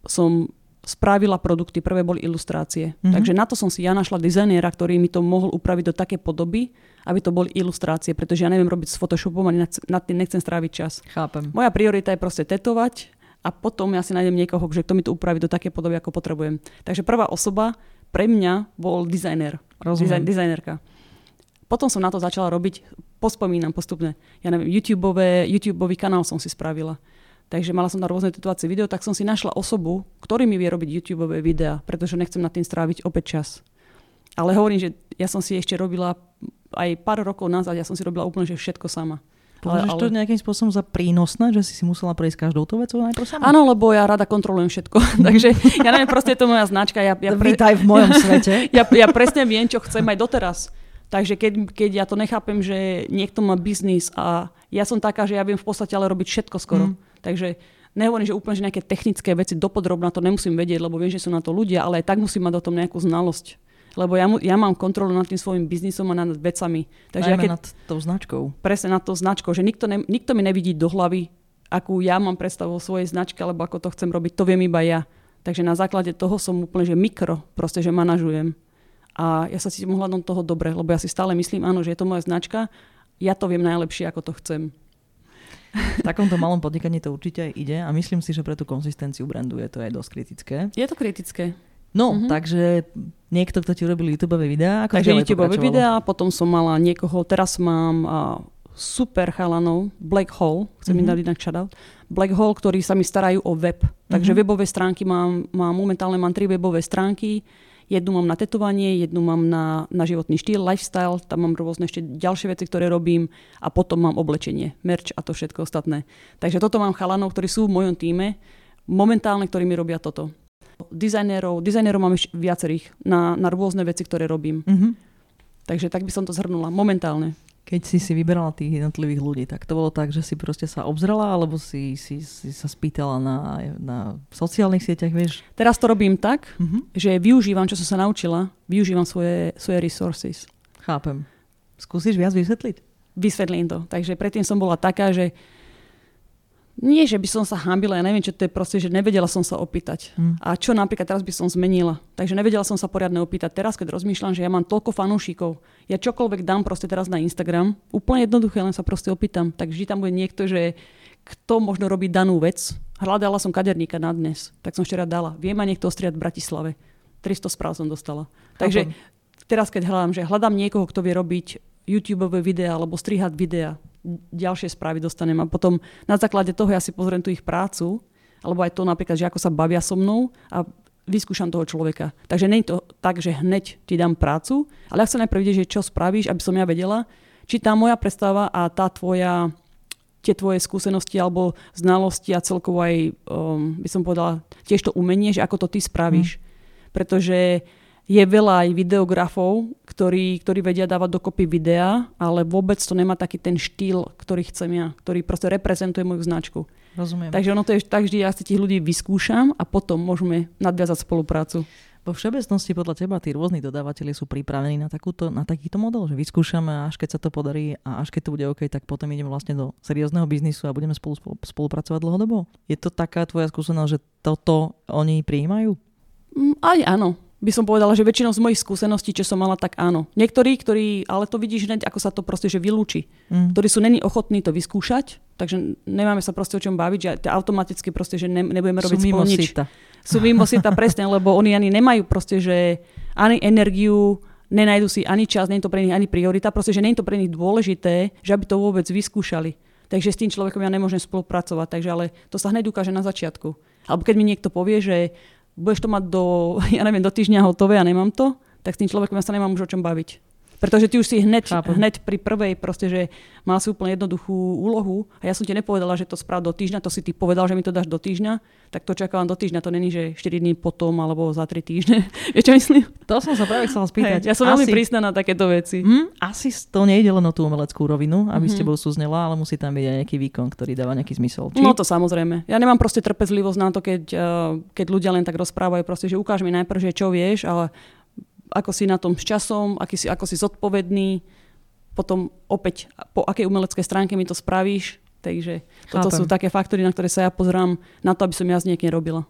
som spravila produkty, prvé boli ilustrácie. Mm-hmm. Takže na to som si ja našla dizajnera, ktorý mi to mohol upraviť do také podoby, aby to boli ilustrácie, pretože ja neviem robiť s Photoshopom a nad tým nechcem stráviť čas. Chápem. Moja priorita je proste tetovať a potom ja si nájdem niekoho, že kto mi to upraví do také podoby, ako potrebujem. Takže prvá osoba pre mňa bol dizajner. Dizaj, dizajnerka. Potom som na to začala robiť, pospomínam postupne, ja neviem, YouTubeový kanál som si spravila takže mala som na rôzne tetovacíe video, tak som si našla osobu, ktorý mi vie robiť YouTube videá, pretože nechcem na tým stráviť opäť čas. Ale hovorím, že ja som si ešte robila aj pár rokov nazad, ja som si robila úplne že všetko sama. Považuješ ale... to nejakým spôsobom za prínosné, že si si musela prejsť každou tou vecou najprv sama? Áno, lebo ja rada kontrolujem všetko. Takže ja neviem, proste je to moja značka. Ja, ja pre... Vítaj v mojom svete. ja, ja presne viem, čo chcem aj doteraz. Takže keď, keď ja to nechápem, že niekto má biznis a ja som taká, že ja viem v podstate ale robiť všetko skoro. Mm. Takže nehovorím, že úplne že nejaké technické veci dopodrobná to nemusím vedieť, lebo viem, že sú na to ľudia, ale aj tak musím mať o tom nejakú znalosť. Lebo ja, ja mám kontrolu nad tým svojim biznisom a nad vecami. Takže ja keď, nad tou značkou. Presne nad tou značkou, že nikto, ne, nikto mi nevidí do hlavy, akú ja mám predstavu o svojej značke, alebo ako to chcem robiť, to viem iba ja. Takže na základe toho som úplne, že mikro, proste, že manažujem. A ja sa cítim ohľadom toho dobre, lebo ja si stále myslím, áno, že je to moja značka, ja to viem najlepšie, ako to chcem. V takomto malom podnikaní to určite aj ide a myslím si, že pre tú konzistenciu brandu je to aj dosť kritické. Je to kritické. No, mm-hmm. takže niekto, kto ti urobil YouTube videá, ako Takže YouTube videá, potom som mala niekoho, teraz mám uh, super chalanov, Black Hole, chcem mm-hmm. im dať inak shoutout, Black Hole, ktorí sa mi starajú o web. Takže mm-hmm. webové stránky mám, mám, momentálne mám tri webové stránky, jednu mám na tetovanie, jednu mám na, na životný štýl, lifestyle, tam mám rôzne ešte ďalšie veci, ktoré robím a potom mám oblečenie, merch a to všetko ostatné. Takže toto mám chalanov, ktorí sú v mojom týme, momentálne, ktorí mi robia toto. Dizajnérov, dizajnérov mám ešte viacerých na, na rôzne veci, ktoré robím. Mm-hmm. Takže tak by som to zhrnula momentálne keď si si vyberala tých jednotlivých ľudí, tak to bolo tak, že si proste sa obzrela, alebo si, si, si sa spýtala na, na sociálnych sieťach, vieš? Teraz to robím tak, uh-huh. že využívam, čo som sa naučila, využívam svoje, svoje resources. Chápem. Skúsiš viac vysvetliť? Vysvetlím to. Takže predtým som bola taká, že nie, že by som sa hambila, ja neviem, čo to je proste, že nevedela som sa opýtať. Hmm. A čo napríklad teraz by som zmenila. Takže nevedela som sa poriadne opýtať. Teraz, keď rozmýšľam, že ja mám toľko fanúšikov, ja čokoľvek dám proste teraz na Instagram, úplne jednoduché, len sa proste opýtam. Tak vždy tam bude niekto, že kto možno robí danú vec. Hľadala som kaderníka na dnes, tak som včera dala. Viem ma niekto ostriať v Bratislave. 300 správ som dostala. Takže teraz, keď hľadám, že hľadám niekoho, kto vie robiť YouTube videá alebo strihať videá, ďalšie správy dostanem a potom na základe toho ja si pozriem tú ich prácu, alebo aj to napríklad, že ako sa bavia so mnou a vyskúšam toho človeka. Takže nie je to tak, že hneď ti dám prácu, ale ja chcem najprv vidieť, že čo spravíš, aby som ja vedela, či tá moja predstava a tá tvoja tie tvoje skúsenosti alebo znalosti a celkovo aj, um, by som povedala, tiež to umenie, že ako to ty spravíš. Mm. Pretože je veľa aj videografov, ktorí, ktorí vedia dávať dokopy videá, ale vôbec to nemá taký ten štýl, ktorý chcem ja, ktorý proste reprezentuje moju značku. Rozumiem. Takže ono to je tak vždy, ja si tých ľudí vyskúšam a potom môžeme nadviazať spoluprácu. Vo všeobecnosti podľa teba tí rôzni dodávateľi sú pripravení na, takúto, na takýto model, že vyskúšame až keď sa to podarí a až keď to bude OK, tak potom ideme vlastne do seriózneho biznisu a budeme spolu, spolu spolupracovať dlhodobo. Je to taká tvoja skúsenosť, že toto oni prijímajú? Mm, aj áno by som povedala, že väčšinou z mojich skúseností, čo som mala, tak áno. Niektorí, ktorí, ale to vidíš hneď, ako sa to proste že vylúči. Mm. Ktorí sú není ochotní to vyskúšať, takže nemáme sa proste o čom baviť, že automaticky proste, že ne, nebudeme robiť sú spolu nič. Sita. Sú mimo sita, presne, lebo oni ani nemajú proste, že ani energiu, nenajdu si ani čas, nie je to pre nich ani priorita, proste, že nie je to pre nich dôležité, že aby to vôbec vyskúšali. Takže s tým človekom ja nemôžem spolupracovať, takže ale to sa hneď ukáže na začiatku. Alebo keď mi niekto povie, že budeš to mať do, ja neviem, do týždňa hotové a nemám to, tak s tým človekom ja sa nemám už o čom baviť. Pretože ty už si hneď, hneď pri prvej proste, že mal si úplne jednoduchú úlohu a ja som ti nepovedala, že to správ do týždňa, to si ty povedal, že mi to dáš do týždňa, tak to čakám do týždňa, to není, že 4 dní potom alebo za 3 týždne. Vieš, čo myslím? To som sa práve chcela spýtať. Hey, ja som asi, veľmi prísna na takéto veci. Mm, asi to nejde len o tú umeleckú rovinu, aby mm-hmm. ste bol súznela, ale musí tam byť aj nejaký výkon, ktorý dáva nejaký zmysel. Či? No to samozrejme. Ja nemám proste trpezlivosť na to, keď, uh, keď ľudia len tak rozprávajú, proste, že ukáž mi najprv, že čo vieš, ale ako si na tom s časom, aký si, ako si zodpovedný, potom opäť po akej umeleckej stránke mi to spravíš. Takže toto Chápem. sú také faktory, na ktoré sa ja pozerám na to, aby som ja s niekým robila.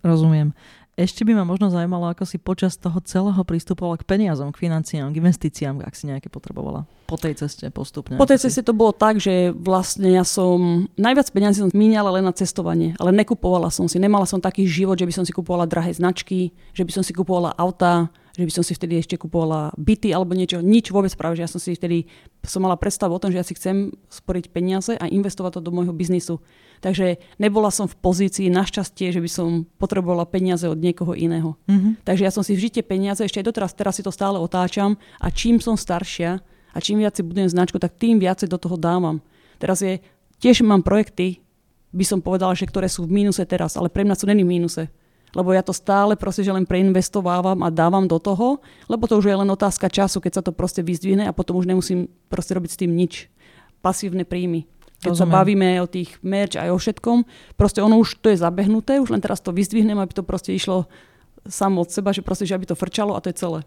Rozumiem. Ešte by ma možno zaujímalo, ako si počas toho celého pristupovala k peniazom, k financiám, k investíciám, ak si nejaké potrebovala po tej ceste postupne. Po tej ceste to bolo tak, že vlastne ja som najviac peniazí som míňala len na cestovanie, ale nekupovala som si. Nemala som taký život, že by som si kupovala drahé značky, že by som si kupovala auta, že by som si vtedy ešte kupovala byty alebo niečo. Nič vôbec práve, že ja som si vtedy som mala predstavu o tom, že ja si chcem sporiť peniaze a investovať to do môjho biznisu. Takže nebola som v pozícii našťastie, že by som potrebovala peniaze od niekoho iného. Mm-hmm. Takže ja som si vždy tie peniaze, ešte aj doteraz, teraz si to stále otáčam a čím som staršia a čím viac si budujem značku, tak tým viacej do toho dávam. Teraz je, tiež mám projekty, by som povedala, že ktoré sú v mínuse teraz, ale pre mňa sú není v mínuse lebo ja to stále proste, že len preinvestovávam a dávam do toho, lebo to už je len otázka času, keď sa to proste vyzdvihne a potom už nemusím proste robiť s tým nič. Pasívne príjmy. Keď Rozumiem. sa bavíme o tých merch aj o všetkom, proste ono už to je zabehnuté, už len teraz to vyzdvihnem, aby to proste išlo samo od seba, že proste, že aby to frčalo a to je celé.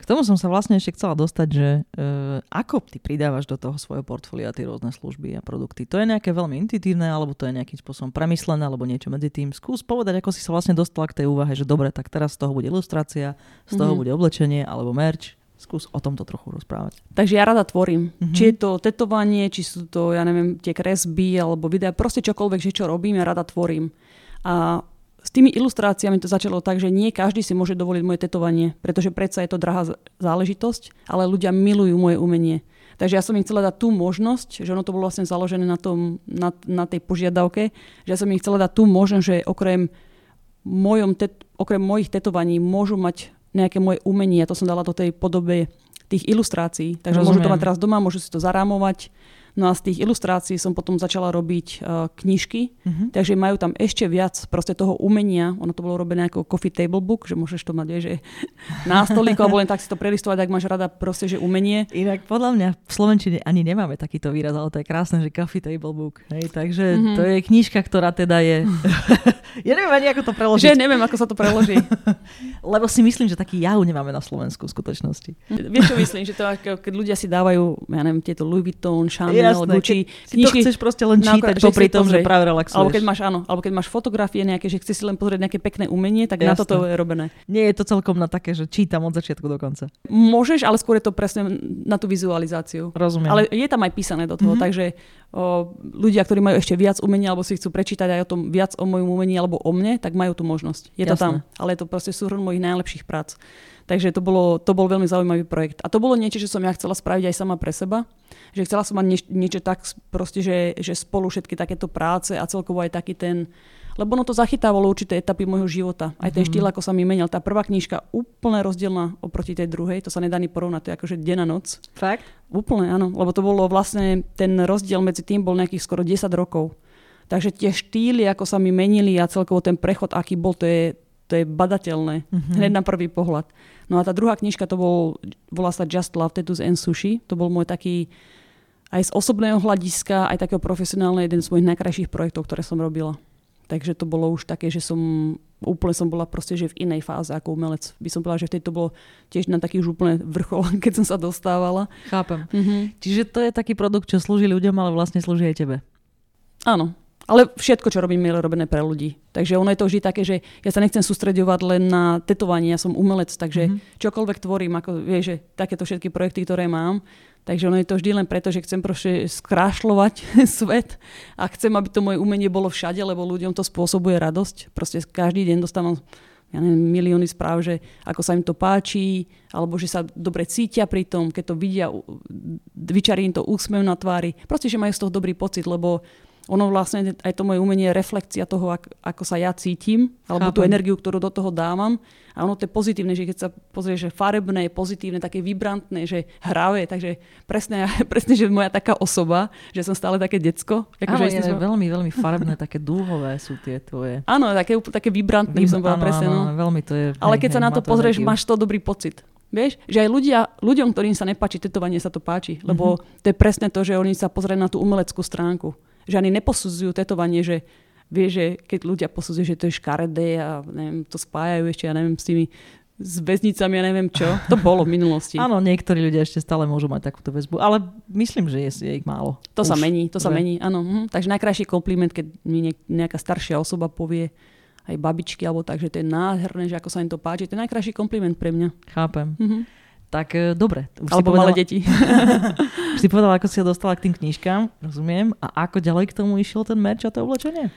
K tomu som sa vlastne ešte chcela dostať, že uh, ako ty pridávaš do toho svojho portfólia tie rôzne služby a produkty. To je nejaké veľmi intuitívne, alebo to je nejakým spôsobom premyslené, alebo niečo medzi tým. Skús povedať, ako si sa vlastne dostala k tej úvahe, že dobre, tak teraz z toho bude ilustrácia, z toho mm-hmm. bude oblečenie alebo merch. Skús o tomto trochu rozprávať. Takže ja rada tvorím. Mm-hmm. Či je to tetovanie, či sú to, ja neviem, tie kresby alebo videa, proste čokoľvek, že čo robím, ja rada tvorím. A s tými ilustráciami to začalo tak, že nie každý si môže dovoliť moje tetovanie, pretože predsa je to drahá záležitosť, ale ľudia milujú moje umenie. Takže ja som im chcela dať tú možnosť, že ono to bolo vlastne založené na, tom, na, na tej požiadavke, že ja som im chcela dať tú možnosť, že okrem, mojom tet, okrem mojich tetovaní môžu mať nejaké moje umenie. A to som dala do tej podobe tých ilustrácií. Takže Rozumiem. môžu to mať teraz doma, môžu si to zarámovať, No a z tých ilustrácií som potom začala robiť uh, knižky, uh-huh. takže majú tam ešte viac proste toho umenia. Ono to bolo robené ako coffee table book, že môžeš to mať, vieš, že na stolíku, alebo len tak si to prelistovať, ak máš rada proste, že umenie. Inak podľa mňa v Slovenčine ani nemáme takýto výraz, ale to je krásne, že coffee table book. Hej, takže uh-huh. to je knižka, ktorá teda je... ja neviem ani, ako to preložiť. Že neviem, ako sa to preloží. Lebo si myslím, že taký jahu nemáme na Slovensku v skutočnosti. Vieš, čo myslím? Že to keď ľudia si dávajú, ja neviem, tieto Louis Vuitton, Chanel, Jasné, Gucci. Keď knižky, to chceš proste len čítať, no, popri tom, že práve relaxuješ. Alebo keď máš, áno, alebo keď máš fotografie nejaké, že chceš si len pozrieť nejaké pekné umenie, tak Jasné. na toto je robené. Nie je to celkom na také, že čítam od začiatku do konca. Môžeš, ale skôr je to presne na tú vizualizáciu. Rozumiem. Ale je tam aj písané do toho, mm-hmm. takže ľudia, ktorí majú ešte viac umenia, alebo si chcú prečítať aj o tom viac o mojom umení alebo o mne, tak majú tú možnosť. Je Jasné. to tam, ale je to proste súhrn mojich najlepších prác. Takže to, bolo, to bol veľmi zaujímavý projekt. A to bolo niečo, čo som ja chcela spraviť aj sama pre seba. Že chcela som mať nieč, niečo tak proste, že, že spolu všetky takéto práce a celkovo aj taký ten... Lebo ono to zachytávalo určité etapy môjho života. Aj ten mm-hmm. štýl, ako sa mi menil. Tá prvá knižka úplne rozdielna oproti tej druhej. To sa nedá ni porovnať. To je akože deň a noc. Fakt? Úplne, áno. Lebo to bolo vlastne, ten rozdiel medzi tým bol nejakých skoro 10 rokov. Takže tie štýly, ako sa mi menili a celkovo ten prechod, aký bol, to je, to je badateľné. Mm-hmm. Hneď na prvý pohľad. No a tá druhá knižka to bol, volá sa Just Love Tattoos and Sushi. To bol môj taký aj z osobného hľadiska, aj takého profesionálneho jeden z mojich najkrajších projektov, ktoré som robila. Takže to bolo už také, že som úplne som bola proste že v inej fáze ako umelec. By som povedala, že vtedy to bolo tiež na taký už úplne vrchol, keď som sa dostávala. Chápem. Mm-hmm. Čiže to je taký produkt, čo slúži ľuďom, ale vlastne slúži aj tebe. Áno, ale všetko, čo robím, je robené pre ľudí. Takže ono je to vždy také, že ja sa nechcem sústredovať len na tetovanie, ja som umelec, takže mm-hmm. čokoľvek tvorím, ako vieš, že takéto všetky projekty, ktoré mám, takže ono je to vždy len preto, že chcem proste skrášľovať svet a chcem, aby to moje umenie bolo všade, lebo ľuďom to spôsobuje radosť. Proste každý deň dostávam ja neviem, milióny správ, že ako sa im to páči, alebo že sa dobre cítia pri tom, keď to vidia, vyčarí im to úsmev na tvári. Proste, že majú z toho dobrý pocit, lebo ono vlastne aj to moje umenie je reflekcia toho, ako, ako sa ja cítim, alebo Chápam. tú energiu, ktorú do toho dávam. A ono to je pozitívne, že keď sa pozrieš, že farebné je pozitívne, také vibrantné, že hravé, takže presne, presne, že moja taká osoba, že som stále také decko. Áno, je som... veľmi, veľmi farebné, také dúhové sú tie tvoje. Áno, také, také vibrantné, Vib... som bola presne. Áno, no. veľmi to je. Ale keď hej, sa na to pozrieš, energiu. máš to dobrý pocit. Vieš, že aj ľudia, ľuďom, ktorým sa nepáči tetovanie, sa to páči. Lebo mm-hmm. to je presne to, že oni sa pozerajú na tú umeleckú stránku že ani neposudzujú tetovanie, že vie, že keď ľudia posudzujú, že to je škaredé a neviem, to spájajú ešte, ja neviem, s tými s väznicami, ja neviem čo. To bolo v minulosti. Áno, niektorí ľudia ešte stále môžu mať takúto väzbu, ale myslím, že je, je ich málo. To Už, sa mení, to že? sa mení, áno. Hm. Takže najkrajší kompliment, keď mi nejaká staršia osoba povie, aj babičky, alebo tak, že to je nádherné, že ako sa im to páči. To je najkrajší kompliment pre mňa. Chápem. Mm-hmm. Tak e, dobre. Už Alebo povedala, malé deti. už si povedala, ako si ho dostala k tým knižkám, rozumiem. A ako ďalej k tomu išiel ten merch a to oblečenie?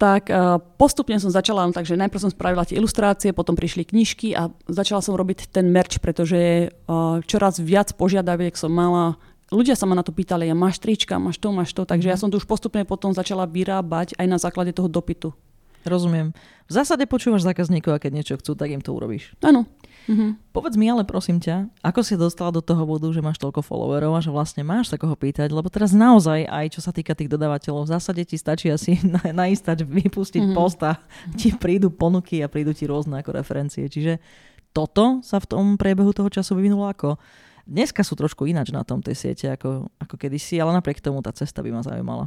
Tak uh, postupne som začala, no, takže najprv som spravila tie ilustrácie, potom prišli knižky a začala som robiť ten merch, pretože uh, čoraz viac požiadaviek som mala. Ľudia sa ma na to pýtali, ja máš trička, máš to, máš to, takže ja mhm. som to už postupne potom začala vyrábať aj na základe toho dopytu. Rozumiem. V zásade počúvaš zákazníkov a keď niečo chcú, tak im to urobíš. Áno. Mhm. Povedz mi ale prosím ťa, ako si dostala do toho bodu, že máš toľko followerov a že vlastne máš sa koho pýtať, lebo teraz naozaj aj čo sa týka tých dodávateľov, v zásade ti stačí asi na, naistať, vypustiť mm-hmm. post a ti prídu ponuky a prídu ti rôzne ako referencie. Čiže toto sa v tom priebehu toho času vyvinulo ako? Dneska sú trošku ináč na tom tej siete ako, ako kedysi, ale napriek tomu tá cesta by ma zaujímala.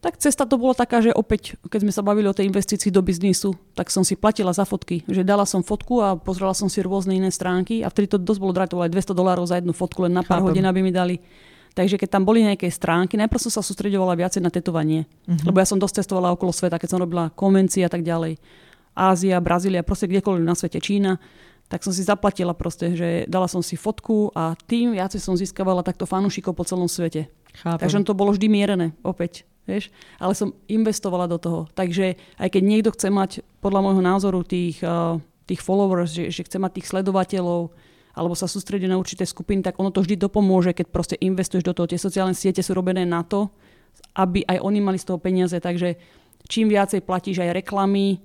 Tak cesta to bola taká, že opäť, keď sme sa bavili o tej investícii do biznisu, tak som si platila za fotky. Že dala som fotku a pozrela som si rôzne iné stránky a vtedy to dosť bolo drahé, to bolo aj 200 dolárov za jednu fotku, len na pár Chápem. hodín, aby mi dali. Takže keď tam boli nejaké stránky, najprv som sa sústredovala viacej na tetovanie. Uh-huh. Lebo ja som dosť cestovala okolo sveta, keď som robila konvencie a tak ďalej. Ázia, Brazília, proste kdekoľvek na svete, Čína tak som si zaplatila proste, že dala som si fotku a tým viacej som získavala takto fanúšikov po celom svete. Chápem. Takže to bolo vždy mierené, opäť. Vieš? Ale som investovala do toho. Takže aj keď niekto chce mať, podľa môjho názoru, tých, uh, tých followers, že, že chce mať tých sledovateľov, alebo sa sústrediť na určité skupiny, tak ono to vždy dopomôže, keď proste investuješ do toho. Tie sociálne siete sú robené na to, aby aj oni mali z toho peniaze. Takže čím viacej platíš aj reklamy,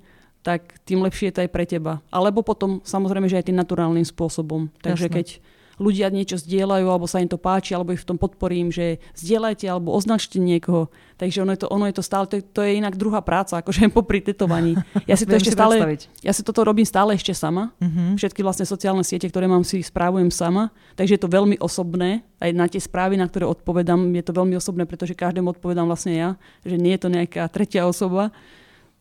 tak tým lepšie je to aj pre teba. Alebo potom samozrejme, že aj tým naturálnym spôsobom. Takže Jasne. keď ľudia niečo zdieľajú, alebo sa im to páči, alebo ich v tom podporím, že zdieľajte alebo označte niekoho. Takže ono je to, ono je to stále, to, to je inak druhá práca, akože popri tetovaní. Ja si to ešte stále, ja si toto robím stále ešte sama. Uh-huh. Všetky vlastne sociálne siete, ktoré mám, si správujem sama. Takže je to veľmi osobné. Aj na tie správy, na ktoré odpovedám, je to veľmi osobné, pretože každému odpovedám vlastne ja. Že nie je to nejaká tretia osoba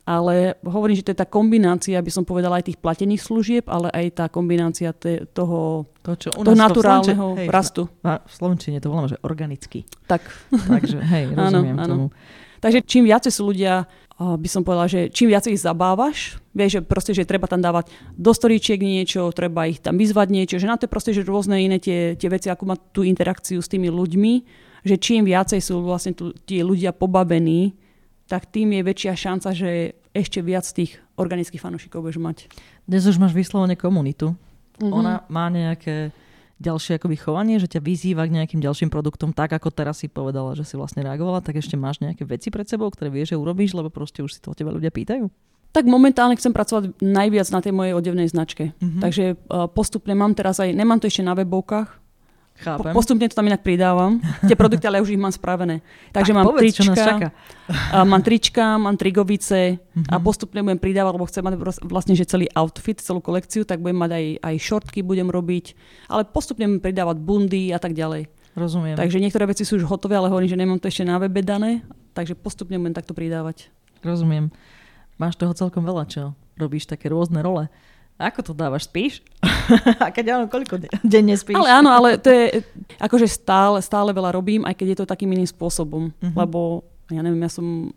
ale hovorím, že to je tá kombinácia, by som povedala, aj tých platených služieb, ale aj tá kombinácia te, toho, to, čo u nás toho naturálneho hej, rastu. V Slovenčine to voláme, že organicky. Tak. Takže hej, rozumiem áno, tomu. Takže čím viacej sú ľudia, by som povedala, že čím viacej ich zabávaš, vieš, že proste, že treba tam dávať do storíčiek niečo, treba ich tam vyzvať niečo, že na to je proste, že rôzne iné tie, tie veci, ako má tú interakciu s tými ľuďmi, že čím viacej sú vlastne tu, tí ľudia pobavení, tak tým je väčšia šanca, že ešte viac tých organických fanúšikov budeš mať. Dnes už máš vyslovene komunitu. Mm-hmm. Ona má nejaké ďalšie akoby chovanie, že ťa vyzýva k nejakým ďalším produktom, tak ako teraz si povedala, že si vlastne reagovala, tak ešte máš nejaké veci pred sebou, ktoré vieš, že urobíš, lebo proste už si to od teba ľudia pýtajú? Tak momentálne chcem pracovať najviac na tej mojej odevnej značke. Mm-hmm. Takže uh, postupne mám teraz aj, nemám to ešte na webovkách, Chápem. Postupne to tam inak pridávam. Tie produkty, ale už ich mám spravené. Takže tak, mám, povedz, trička, mám trička, mám trigovice uh-huh. a mhm. postupne budem pridávať, lebo chcem mať vlastne že celý outfit, celú kolekciu, tak budem mať aj, aj shortky budem robiť, ale postupne budem pridávať bundy a tak ďalej. Rozumiem. Takže niektoré veci sú už hotové, ale hovorím, že nemám to ešte na webe dané, takže postupne budem takto pridávať. Rozumiem. Máš toho celkom veľa, čo? Robíš také rôzne role. Ako to dávaš? Spíš? a keď áno, koľko denne spíš? Ale áno, ale to je, akože stále, stále veľa robím, aj keď je to takým iným spôsobom. Uh-huh. Lebo, ja neviem, ja som,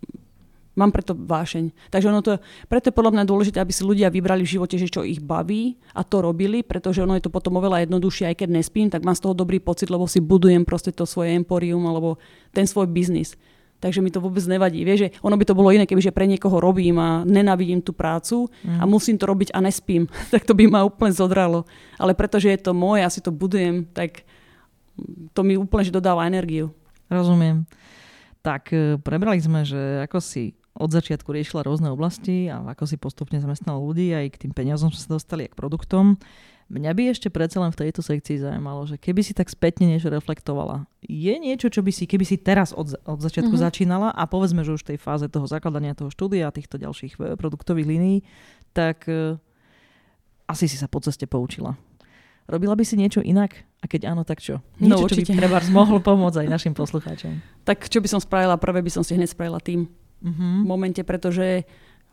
mám preto vášeň. Takže ono to, preto je podľa mňa dôležité, aby si ľudia vybrali v živote, že čo ich baví a to robili, pretože ono je to potom oveľa jednoduchšie, aj keď nespím, tak mám z toho dobrý pocit, lebo si budujem proste to svoje emporium alebo ten svoj biznis takže mi to vôbec nevadí. Vieš, že ono by to bolo iné, kebyže pre niekoho robím a nenávidím tú prácu mm. a mhm. musím to robiť a nespím, tak to by ma úplne zodralo. Ale pretože je to moje, ja si to budujem, tak to mi úplne že dodáva energiu. Rozumiem. Tak e, prebrali sme, že ako si od začiatku riešila rôzne oblasti a ako si postupne zamestnala ľudí, aj k tým peniazom sme sa dostali, aj k produktom. Mňa by ešte predsa len v tejto sekcii zaujímalo, že keby si tak spätne niečo reflektovala, je niečo, čo by si, keby si teraz od, od začiatku mm-hmm. začínala a povedzme, že už v tej fáze toho zakladania toho štúdia a týchto ďalších e, produktových línií, tak uh, asi si sa po ceste poučila. Robila by si niečo inak? A keď áno, tak čo? No, niečo, no, čo by treba mohlo pomôcť aj našim poslucháčom. Tak čo by som spravila? Prvé by som si hneď spravila tým. Mm-hmm. V momente, pretože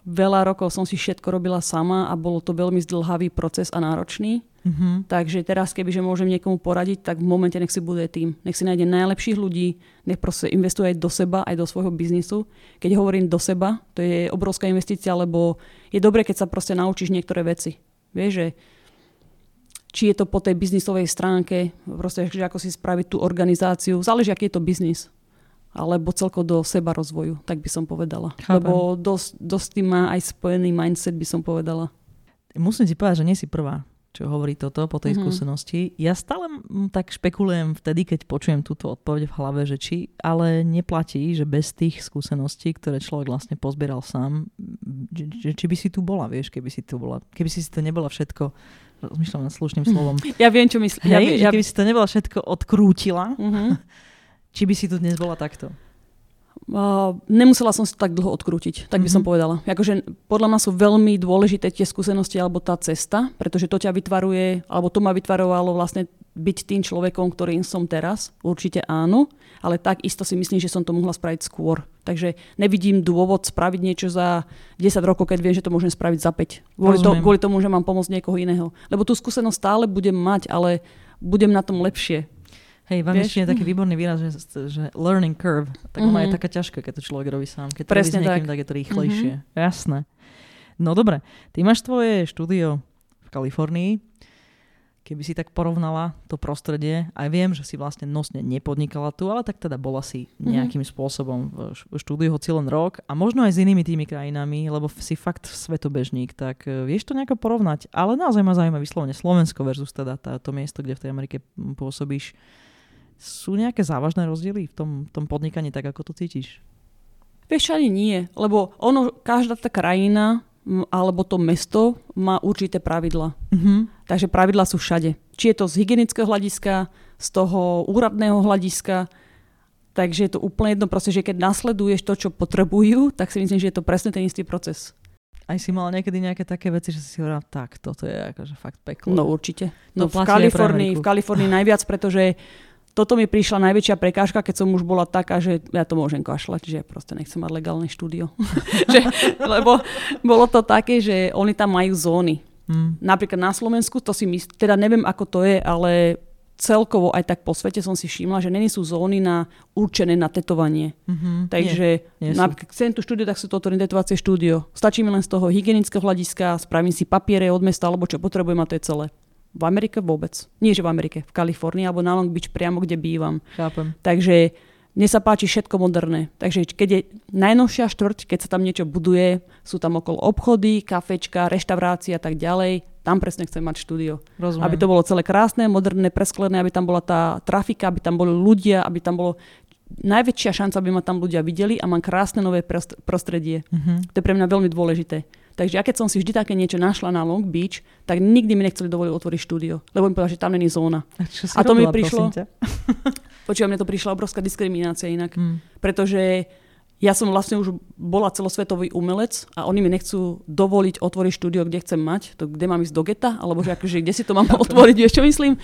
Veľa rokov som si všetko robila sama a bolo to veľmi zdlhavý proces a náročný. Mm-hmm. Takže teraz, kebyže môžem niekomu poradiť, tak v momente nech si bude tým. Nech si nájde najlepších ľudí, nech proste investuje aj do seba, aj do svojho biznisu. Keď hovorím do seba, to je obrovská investícia, lebo je dobre, keď sa proste naučíš niektoré veci. Vieš, že či je to po tej biznisovej stránke, proste, že ako si spraviť tú organizáciu. Záleží, aký je to biznis alebo celko do seba rozvoju, tak by som povedala. Chápem. Lebo dosť, dosť tým má aj spojený mindset, by som povedala. Musím ti povedať, že nie si prvá, čo hovorí toto po tej mm-hmm. skúsenosti. Ja stále tak špekulujem vtedy, keď počujem túto odpoveď v hlave, že či ale neplatí, že bez tých skúseností, ktoré človek vlastne pozbieral sám, že, či by si tu bola, vieš, keby si tu bola, keby si si to nebola všetko rozmýšľam nad slušným slovom. Ja viem, čo myslíš. Ja, ja, keby si to nebola všetko odkrútila, mm-hmm či by si tu dnes bola takto? Uh, nemusela som si to tak dlho odkrútiť, tak by mm-hmm. som mhm. povedala. Akože podľa mňa sú veľmi dôležité tie skúsenosti alebo tá cesta, pretože to ťa vytvaruje, alebo to ma vytvarovalo vlastne byť tým človekom, ktorým som teraz? Určite áno, ale takisto si myslím, že som to mohla spraviť skôr. Takže nevidím dôvod spraviť niečo za 10 rokov, keď viem, že to môžem spraviť za 5. Kvôli, to, kvôli tomu, že mám pomôcť niekoho iného. Lebo tú skúsenosť stále budem mať, ale budem na tom lepšie. Hej, v angličtine je taký výborný výraz, že, že learning curve, tak mm-hmm. ona je mhm. taká ťažká, keď to človek robí sám. Keď to robí s niekým, tak. tak je to rýchlejšie. Mm-hmm. Jasné. No dobre, ty máš tvoje štúdio v Kalifornii, keby si tak porovnala to prostredie, aj viem, že si vlastne nosne nepodnikala tu, ale tak teda bola si mhm. nejakým mm-hmm. spôsobom v štúdiu hoci len rok a možno aj s inými tými krajinami, lebo si fakt svetobežník, tak e, vieš to nejako porovnať. Ale naozaj ma zaujíma vyslovene Slovensko versus teda tá, to miesto, kde v tej Amerike pôsobíš. Sú nejaké závažné rozdiely v tom, tom podnikaní, tak ako to cítiš? Vieš, ani nie, lebo ono, každá tá krajina alebo to mesto má určité pravidla. Mm-hmm. Takže pravidla sú všade. Či je to z hygienického hľadiska, z toho úradného hľadiska, takže je to úplne jedno, proste, že keď nasleduješ to, čo potrebujú, tak si myslím, že je to presne ten istý proces. Aj si mala niekedy nejaké také veci, že si si hovorila, tak, toto je akože fakt peklo. No určite. No, v Kalifornii, v Kalifornii najviac, pretože toto mi prišla najväčšia prekážka, keď som už bola taká, že ja to môžem kašľať, že ja proste nechcem mať legálne štúdio. že, lebo bolo to také, že oni tam majú zóny. Hmm. Napríklad na Slovensku, to si myslím, teda neviem ako to je, ale celkovo aj tak po svete som si všimla, že není sú zóny na určené na tetovanie. Mm-hmm. Takže nie, nie napríklad chcem tú štúdio, tak sú to tetovacie štúdio. Stačí mi len z toho hygienického hľadiska, spravím si papiere od mesta, alebo čo potrebujem a to je celé. V Amerike vôbec. Nie, že v Amerike, v Kalifornii alebo na Long Beach priamo, kde bývam. Chápem. Takže mne sa páči všetko moderné. Takže keď je najnovšia štvrť, keď sa tam niečo buduje, sú tam okolo obchody, kafečka, reštaurácia a tak ďalej, tam presne chcem mať štúdio. Rozumiem. Aby to bolo celé krásne, moderné, presklené, aby tam bola tá trafika, aby tam boli ľudia, aby tam bolo najväčšia šanca, aby ma tam ľudia videli a mám krásne nové prostredie. Uh-huh. To je pre mňa veľmi dôležité. Takže ja keď som si vždy také niečo našla na Long Beach, tak nikdy mi nechceli dovoliť otvoriť štúdio, lebo mi povedali, že tam není zóna. A, čo si a to robila, mi prišlo... Počúva, mne to prišla obrovská diskriminácia inak. Hmm. Pretože ja som vlastne už bola celosvetový umelec a oni mi nechcú dovoliť otvoriť štúdio, kde chcem mať, to kde mám ísť do geta, alebo že akože, kde si to mám otvoriť, vieš čo myslím?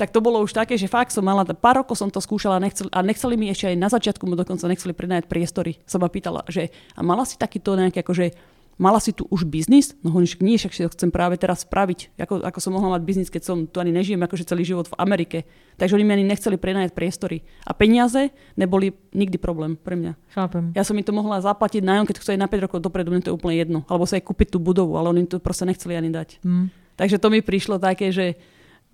Tak to bolo už také, že fakt som mala, pár rokov som to skúšala a nechceli, a nechceli mi ešte aj na začiatku, dokonca nechceli prinajať priestory. Som ma pýtala, že a mala si takýto nejaký akože mala si tu už biznis? No hovorím, však nie, však si to chcem práve teraz spraviť. Ako, ako som mohla mať biznis, keď som tu ani nežijem akože celý život v Amerike. Takže oni mi ani nechceli prenajať priestory. A peniaze neboli nikdy problém pre mňa. Chápem. Ja som im to mohla zaplatiť nájom, keď chceli na 5 rokov dopredu, mne to je úplne jedno. Alebo sa aj kúpiť tú budovu, ale oni to proste nechceli ani dať. Mm. Takže to mi prišlo také, že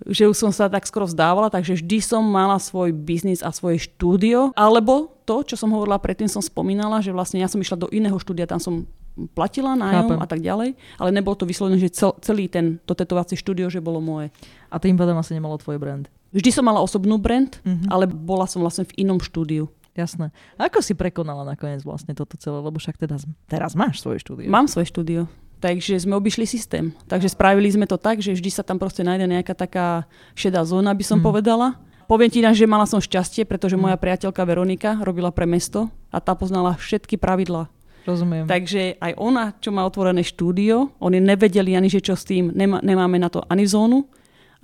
že už som sa tak skoro vzdávala, takže vždy som mala svoj biznis a svoje štúdio. Alebo to, čo som hovorila predtým, som spomínala, že vlastne ja som išla do iného štúdia, tam som platila nájom Chápem. a tak ďalej, ale nebolo to vyslovené, že cel, celý ten, to tetovacie štúdio, že bolo moje. A tým pádom asi nemalo tvoj brand? Vždy som mala osobnú brand, mm-hmm. ale bola som vlastne v inom štúdiu. Jasné. A ako si prekonala nakoniec vlastne toto celé, lebo však teda teraz máš svoje štúdio. Mám svoje štúdio. Takže sme obišli systém. Takže spravili sme to tak, že vždy sa tam proste nájde nejaká taká šedá zóna, by som mm. povedala. Poviem ti že mala som šťastie, pretože mm. moja priateľka Veronika robila pre mesto a tá poznala všetky pravidlá Rozumiem. Takže aj ona, čo má otvorené štúdio, oni nevedeli ani, že čo s tým, nemá, nemáme na to ani zónu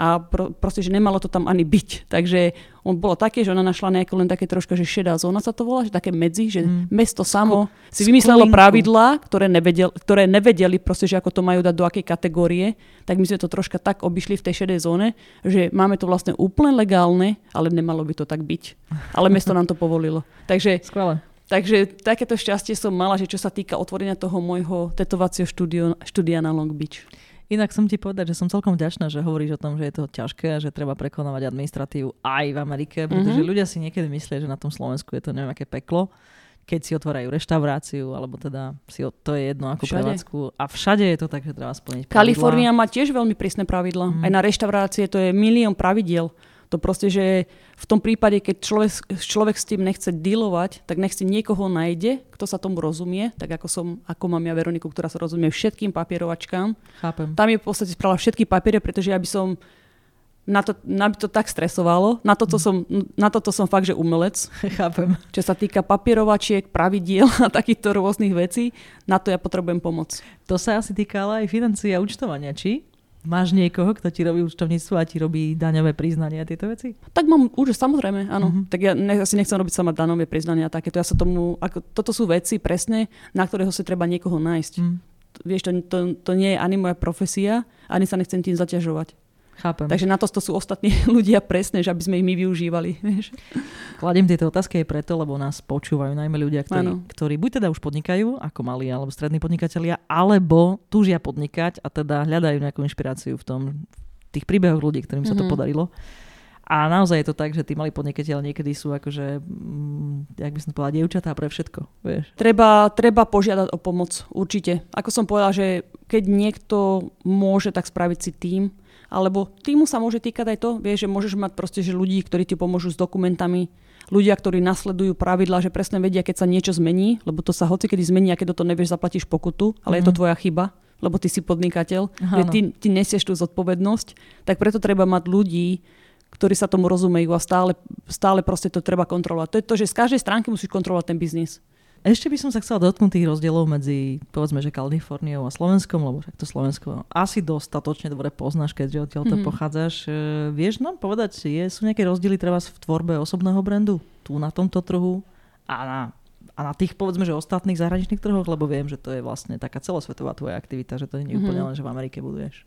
a pro, proste, že nemalo to tam ani byť. Takže on bolo také, že ona našla nejaké len také troška, že šedá zóna sa to volá, že také medzi, že mm. mesto samo Ko, si vymyslelo pravidlá, ktoré, nevedel, ktoré nevedeli proste, že ako to majú dať do akej kategórie, tak my sme to troška tak obišli v tej šedej zóne, že máme to vlastne úplne legálne, ale nemalo by to tak byť. Ale mesto nám to povolilo. Takže Skvelé. Takže takéto šťastie som mala, že čo sa týka otvorenia toho môjho tetovacieho štúdio, štúdia na Long Beach. Inak som ti povedať, že som celkom vďačná, že hovoríš o tom, že je to ťažké a že treba prekonávať administratívu aj v Amerike, pretože mm-hmm. ľudia si niekedy myslia, že na tom Slovensku je to neviem aké peklo, keď si otvárajú reštauráciu, alebo teda si to je jedno ako všade. prevádzku. A všade je to tak, že treba splniť pravidlá. Kalifornia má tiež veľmi prísne pravidla. Mm. Aj na reštaurácie to je milión pravidiel. To proste, že v tom prípade, keď človek, človek s tým nechce dealovať, tak nech si niekoho nájde, kto sa tomu rozumie, tak ako, som, ako mám ja Veroniku, ktorá sa rozumie všetkým papierovačkám. Chápem. Tam je v podstate spravila všetky papiere, pretože ja by som na to, na by to tak stresovalo. Na toto, som, na toto som fakt, že umelec. Chápem. Čo sa týka papierovačiek, pravidiel a takýchto rôznych vecí, na to ja potrebujem pomoc. To sa asi týka ale aj financií a účtovania, či? Máš niekoho, kto ti robí účtovníctvo a ti robí daňové priznania a tieto veci? Tak mám už, samozrejme, áno. Uh-huh. Tak ja ne, asi nechcem robiť sama daňové priznania a takéto. Ja sa tomu, ako, toto sú veci presne, na ktorého si treba niekoho nájsť. Uh-huh. Vieš, to, to, to nie je ani moja profesia, ani sa nechcem tým zaťažovať. Chápem. Takže na to, to sú ostatní ľudia presne, že aby sme ich my využívali. Vieš. Kladiem tieto otázky aj preto, lebo nás počúvajú najmä ľudia, ktorí, ktorí buď teda už podnikajú ako malí alebo strední podnikatelia, alebo túžia podnikať a teda hľadajú nejakú inšpiráciu v tom, v tých príbehoch ľudí, ktorým mm-hmm. sa to mhm. podarilo. A naozaj je to tak, že tí malí podnikateľ niekedy sú akože, mm, jak by som to povedala, dievčatá pre všetko. Vieš. Treba, treba požiadať o pomoc, určite. Ako som povedala, že keď niekto môže tak spraviť si tým, alebo týmu sa môže týkať aj to, vieš, že môžeš mať proste že ľudí, ktorí ti pomôžu s dokumentami, ľudia, ktorí nasledujú pravidla, že presne vedia, keď sa niečo zmení, lebo to sa hoci kedy zmení a keď to nevieš, zaplatíš pokutu, ale mm-hmm. je to mhm. tvoja chyba, lebo ty si podnikateľ, že ty, ty nesieš tú zodpovednosť, tak preto treba mať ľudí, ktorí sa tomu rozumejú a stále, stále proste to treba kontrolovať. To je to, že z každej stránky musíš kontrolovať ten biznis. Ešte by som sa chcela dotknúť tých rozdielov medzi, povedzme, že Kaliforniou a Slovenskom, lebo však to Slovensko asi dostatočne dobre poznáš, keďže odtiaľ to mm-hmm. pochádzaš. E, vieš nám povedať, je, sú nejaké rozdiely treba v tvorbe osobného brandu tu na tomto trhu a na, a na tých, povedzme, že ostatných zahraničných trhoch, lebo viem, že to je vlastne taká celosvetová tvoja aktivita, že to nie je mm-hmm. úplne len, že v Amerike buduješ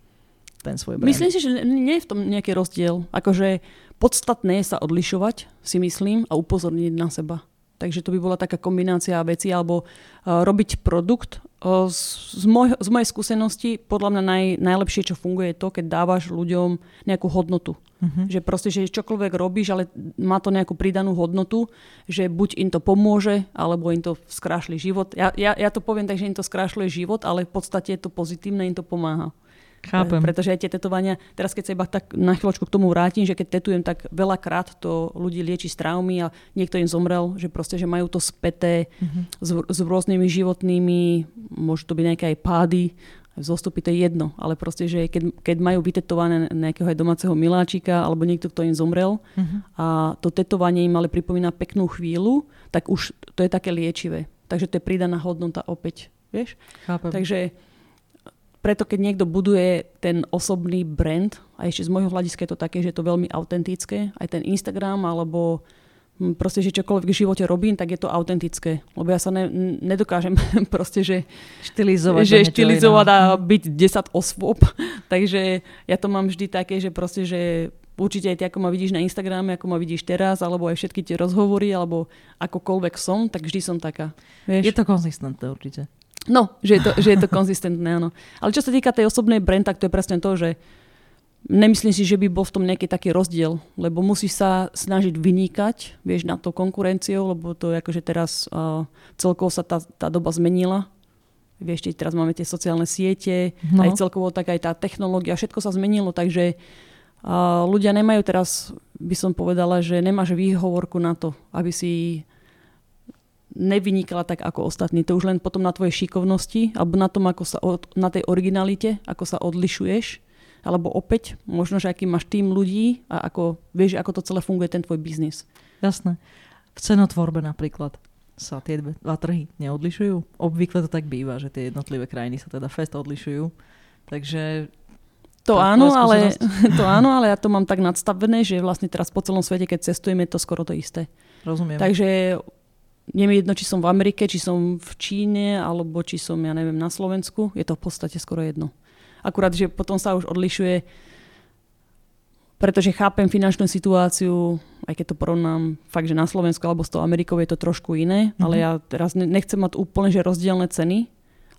ten svoj brand. Myslím si, že nie je v tom nejaký rozdiel. Akože podstatné je sa odlišovať, si myslím, a upozorniť na seba. Takže to by bola taká kombinácia vecí, alebo uh, robiť produkt. Uh, z, moj, z mojej skúsenosti podľa mňa naj, najlepšie, čo funguje, je to, keď dávaš ľuďom nejakú hodnotu. Uh-huh. Že proste, že čokoľvek robíš, ale má to nejakú pridanú hodnotu, že buď im to pomôže, alebo im to skrášli život. Ja, ja, ja to poviem tak, že im to skrášľuje život, ale v podstate je to pozitívne, im to pomáha. Chápem. Pretože aj tie tetovania, teraz keď sa iba tak na chvíľočku k tomu vrátim, že keď tetujem, tak veľakrát to ľudí lieči z traumy a niekto im zomrel, že proste, že majú to späté mm-hmm. s, s rôznymi životnými, môžu to byť nejaké aj pády, zostupy to je jedno, ale proste, že keď, keď majú vytetované nejakého aj domáceho miláčika alebo niekto, kto im zomrel mm-hmm. a to tetovanie im ale pripomína peknú chvíľu, tak už to je také liečivé. Takže to je pridaná hodnota opäť. Vieš? Chápem. Takže preto keď niekto buduje ten osobný brand, a ešte z môjho hľadiska je to také, že je to veľmi autentické, aj ten Instagram alebo hm, proste, že čokoľvek v živote robím, tak je to autentické. Lebo ja sa ne, nedokážem proste, že štilizovať, že štilizovať a byť 10 osôb. Takže ja to mám vždy také, že proste, že určite aj ty, ako ma vidíš na Instagrame, ako ma vidíš teraz, alebo aj všetky tie rozhovory, alebo akokoľvek som, tak vždy som taká. Vieš? Je to konzistentné určite. No, že je to, že je to konzistentné, áno. Ale čo sa týka tej osobnej brand, tak to je presne to, že nemyslím si, že by bol v tom nejaký taký rozdiel, lebo musíš sa snažiť vynikať, vieš, na to konkurenciou, lebo to je akože teraz uh, celkovo sa tá, tá doba zmenila. Vieš, teraz máme tie sociálne siete, no. aj celkovo tak aj tá technológia, všetko sa zmenilo, takže uh, ľudia nemajú teraz, by som povedala, že nemáš výhovorku na to, aby si nevynikala tak ako ostatní. To už len potom na tvojej šikovnosti alebo na tom, ako sa od, na tej originalite, ako sa odlišuješ. Alebo opäť, možno, že aký máš tým ľudí a ako vieš, ako to celé funguje, ten tvoj biznis. Jasné. V cenotvorbe napríklad sa tie dva trhy neodlišujú. Obvykle to tak býva, že tie jednotlivé krajiny sa teda fest odlišujú. Takže to áno, ale, to áno, ale ja to mám tak nadstavené, že vlastne teraz po celom svete, keď cestujeme, je to skoro to isté. Rozumiem. Takže nie je jedno, či som v Amerike, či som v Číne, alebo či som, ja neviem, na Slovensku. Je to v podstate skoro jedno. Akurát, že potom sa už odlišuje, pretože chápem finančnú situáciu, aj keď to porovnám fakt, že na Slovensku alebo s tou Amerikou je to trošku iné, mm-hmm. ale ja teraz nechcem mať úplne že rozdielne ceny,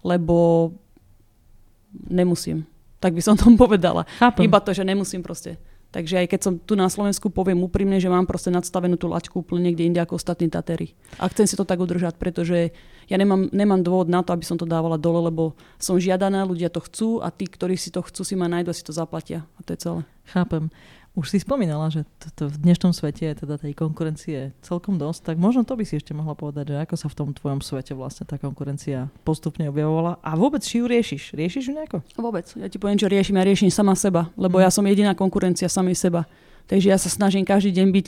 lebo nemusím. Tak by som tom povedala. Chápem. Iba to, že nemusím proste. Takže aj keď som tu na Slovensku, poviem úprimne, že mám proste nadstavenú tú laťku úplne niekde inde ako ostatní Tatery. A chcem si to tak udržať, pretože ja nemám, nemám dôvod na to, aby som to dávala dole, lebo som žiadaná, ľudia to chcú a tí, ktorí si to chcú, si ma nájdu si to zaplatia. A to je celé. Chápem. Už si spomínala, že to, v dnešnom svete je teda tej konkurencie celkom dosť, tak možno to by si ešte mohla povedať, že ako sa v tom tvojom svete vlastne tá konkurencia postupne objavovala a vôbec či ju riešiš? Riešiš ju nejako? Vôbec. Ja ti poviem, že riešim. Ja riešim sama seba, lebo ja som jediná konkurencia samej seba. Takže ja sa snažím každý deň byť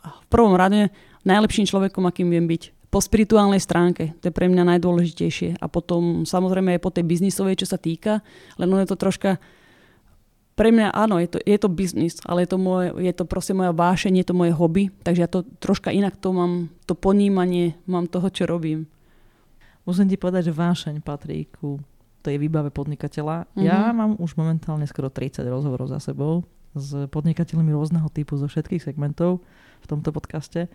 v prvom rade najlepším človekom, akým viem byť po spirituálnej stránke. To je pre mňa najdôležitejšie. A potom samozrejme aj po tej biznisovej, čo sa týka, len je to troška pre mňa áno, je to, je to biznis, ale je to, moje, je to proste moja vášenie, je to moje hobby, takže ja to troška inak to mám, to ponímanie mám toho, čo robím. Musím ti povedať, že vášeň patrí ku tej výbave podnikateľa. Mm-hmm. Ja mám už momentálne skoro 30 rozhovorov za sebou s podnikateľmi rôzneho typu zo všetkých segmentov v tomto podcaste.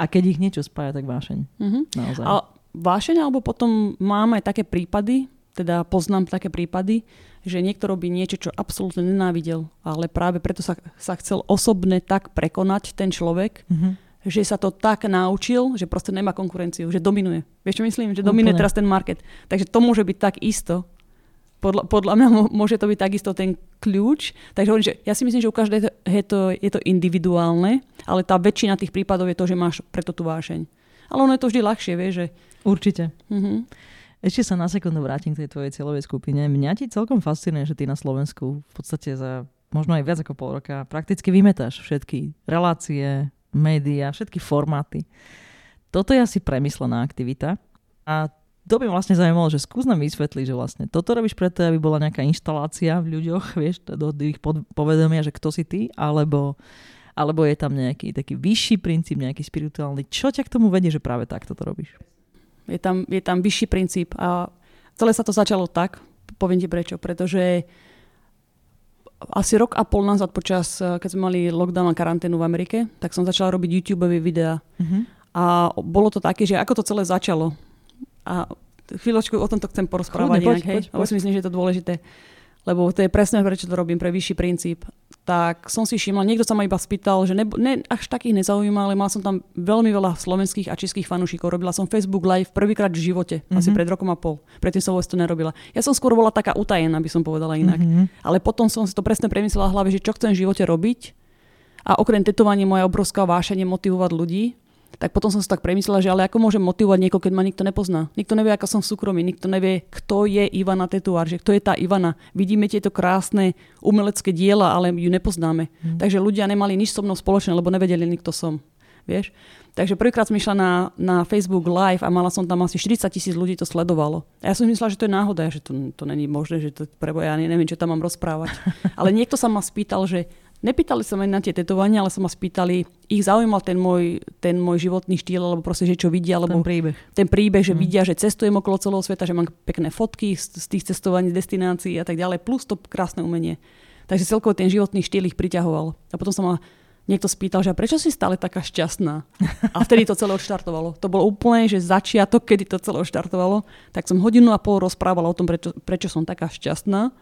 A keď ich niečo spája, tak vášeň. Mm-hmm. Naozaj. A vášeň, alebo potom mám aj také prípady, teda poznám také prípady, že niekto robí niečo, čo absolútne nenávidel, ale práve preto sa, sa chcel osobne tak prekonať ten človek, mm-hmm. že sa to tak naučil, že proste nemá konkurenciu, že dominuje. Vieš čo myslím? Že dominuje Úplne. teraz ten market. Takže to môže byť tak isto. Podľa, podľa mňa môže to byť takisto ten kľúč. Takže hovorím, že ja si myslím, že u každého je to, je to individuálne, ale tá väčšina tých prípadov je to, že máš preto tú vášeň. Ale ono je to vždy ľahšie, vieš, že... Určite. Mm-hmm. Ešte sa na sekundu vrátim k tej tvojej cieľovej skupine. Mňa ti celkom fascinuje, že ty na Slovensku v podstate za možno aj viac ako pol roka prakticky vymetáš všetky relácie, médiá, všetky formáty. Toto je asi premyslená aktivita a to by vlastne zaujímalo, že skús nám vysvetliť, že vlastne toto robíš preto, aby bola nejaká inštalácia v ľuďoch, vieš, do ich povedomia, že kto si ty, alebo, alebo je tam nejaký taký vyšší princíp, nejaký spirituálny. Čo ťa k tomu vedie, že práve takto to robíš? Je tam, je tam vyšší princíp a celé sa to začalo tak, poviem ti prečo, pretože asi rok a pol nazad počas, keď sme mali lockdown a karanténu v Amerike, tak som začala robiť YouTube videá. Mm-hmm. A bolo to také, že ako to celé začalo. A chvíľočku o tomto chcem porozprávať Chodne, inak, poď, hej, poď, poď. lebo si myslím, že je to dôležité lebo to je presne prečo to robím, pre vyšší princíp. Tak som si všimla, niekto sa ma iba spýtal, že ne, ne, až takých nezaujíma, ale mal som tam veľmi veľa slovenských a českých fanúšikov. Robila som Facebook Live prvýkrát v živote, mm-hmm. asi pred rokom a pol. Predtým som vôbec to nerobila. Ja som skôr bola taká utajená, by som povedala inak. Mm-hmm. Ale potom som si to presne premyslela v hlave, že čo chcem v živote robiť. A okrem tetovania moja obrovská vášenie motivovať ľudí tak potom som si tak premyslela, že ale ako môžem motivovať niekoho, keď ma nikto nepozná. Nikto nevie, ako som v súkromí, nikto nevie, kto je Ivana Tetuár, že kto je tá Ivana. Vidíme tieto krásne umelecké diela, ale ju nepoznáme. Hmm. Takže ľudia nemali nič so mnou spoločné, lebo nevedeli, kto som. Vieš? Takže prvýkrát som išla na, na Facebook Live a mala som tam asi 40 tisíc ľudí to sledovalo. A ja som myslela, že to je náhoda, že to, to není možné, že to preboja, ja neviem, čo tam mám rozprávať. Ale niekto sa ma spýtal, že Nepýtali sa ma na tie tetovania, ale sa ma spýtali, ich zaujímal ten môj, ten môj životný štýl, alebo proste, že čo vidia, alebo ten príbeh. Ten príbeh, že mm. vidia, že cestujem okolo celého sveta, že mám pekné fotky z, z tých cestovaní, destinácií a tak ďalej, plus to krásne umenie. Takže celkovo ten životný štýl ich priťahoval. A potom sa ma niekto spýtal, že prečo si stále taká šťastná? A vtedy to celé odštartovalo. To bolo úplne, že začiatok, kedy to celé odštartovalo. Tak som hodinu a pol rozprávala o tom, prečo, prečo som taká šťastná.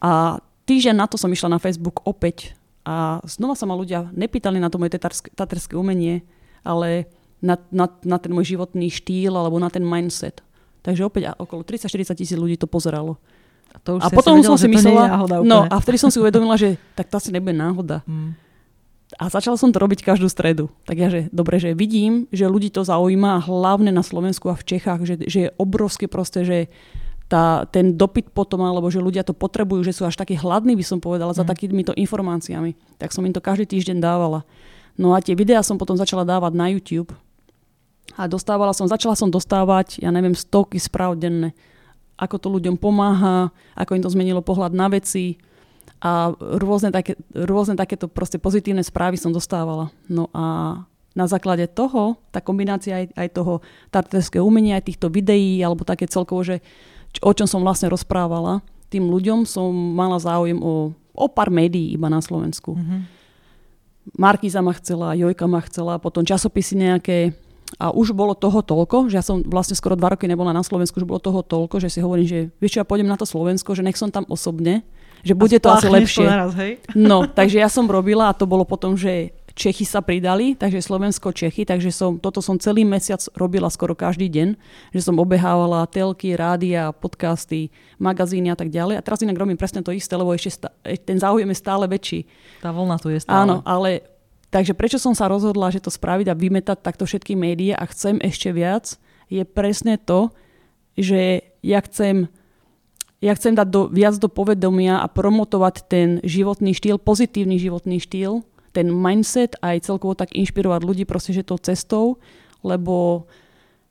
A týždeň na to som išla na Facebook opäť a znova sa ma ľudia nepýtali na to moje tatarské umenie, ale na, na, na ten môj životný štýl alebo na ten mindset. Takže opäť okolo 30-40 tisíc ľudí to pozeralo. A, to už a potom vedela, som si myslela, no a vtedy som si uvedomila, že tak to asi nebude náhoda. Mm. A začala som to robiť každú stredu. Tak ja, že dobre, že vidím, že ľudí to zaujíma, hlavne na Slovensku a v Čechách, že, že je obrovské proste, že tá, ten dopyt potom, alebo že ľudia to potrebujú, že sú až takí hladní, by som povedala, mm. za takýmito informáciami. Tak som im to každý týždeň dávala. No a tie videá som potom začala dávať na YouTube. A dostávala som, začala som dostávať, ja neviem, stovky správ denne. Ako to ľuďom pomáha, ako im to zmenilo pohľad na veci. A rôzne, také, rôzne takéto proste pozitívne správy som dostávala. No a na základe toho, tá kombinácia aj, aj toho tarterského umenia, aj týchto videí, alebo také celkovo, že o čom som vlastne rozprávala, tým ľuďom som mala záujem o, o pár médií iba na Slovensku. Mm-hmm. Markiza ma chcela, Jojka ma chcela, potom časopisy nejaké. A už bolo toho toľko, že ja som vlastne skoro dva roky nebola na Slovensku, už bolo toho toľko, že si hovorím, že vieš ja pôjdem na to Slovensko, že nech som tam osobne, že bude to asi lepšie. To naraz, hej? No, takže ja som robila a to bolo potom, že Čechy sa pridali, takže Slovensko, Čechy, takže som, toto som celý mesiac robila skoro každý deň, že som obehávala telky, rádia, podcasty, magazíny a tak ďalej. A teraz inak robím presne to isté, lebo ešte stá, e, ten záujem je stále väčší. Tá vlna tu je stále. Áno, ale takže prečo som sa rozhodla, že to spraviť a vymetať takto všetky médiá a chcem ešte viac, je presne to, že ja chcem ja chcem dať do, viac do povedomia a promotovať ten životný štýl, pozitívny životný štýl, ten mindset aj celkovo tak inšpirovať ľudí proste, že tou cestou, lebo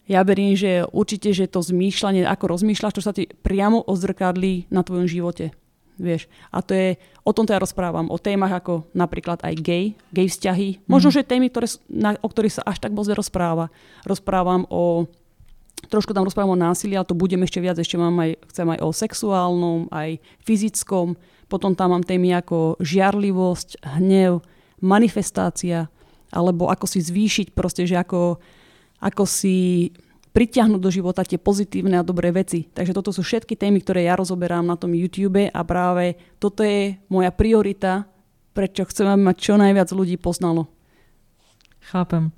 ja verím, že určite, že to zmýšľanie, ako rozmýšľaš, to sa ti priamo odzrkadlí na tvojom živote. Vieš. A to je, o tomto ja rozprávam, o témach ako napríklad aj gay, gay vzťahy. Možno, mm. že témy, ktoré, na, o ktorých sa až tak moc rozpráva. Rozprávam o Trošku tam rozprávam o násilí, ale to budem ešte viac, ešte mám aj, chcem aj o sexuálnom, aj fyzickom. Potom tam mám témy ako žiarlivosť, hnev, manifestácia, alebo ako si zvýšiť proste, že ako, ako si pritiahnuť do života tie pozitívne a dobré veci. Takže toto sú všetky témy, ktoré ja rozoberám na tom YouTube a práve toto je moja priorita, prečo chcem, aby ma čo najviac ľudí poznalo. Chápem.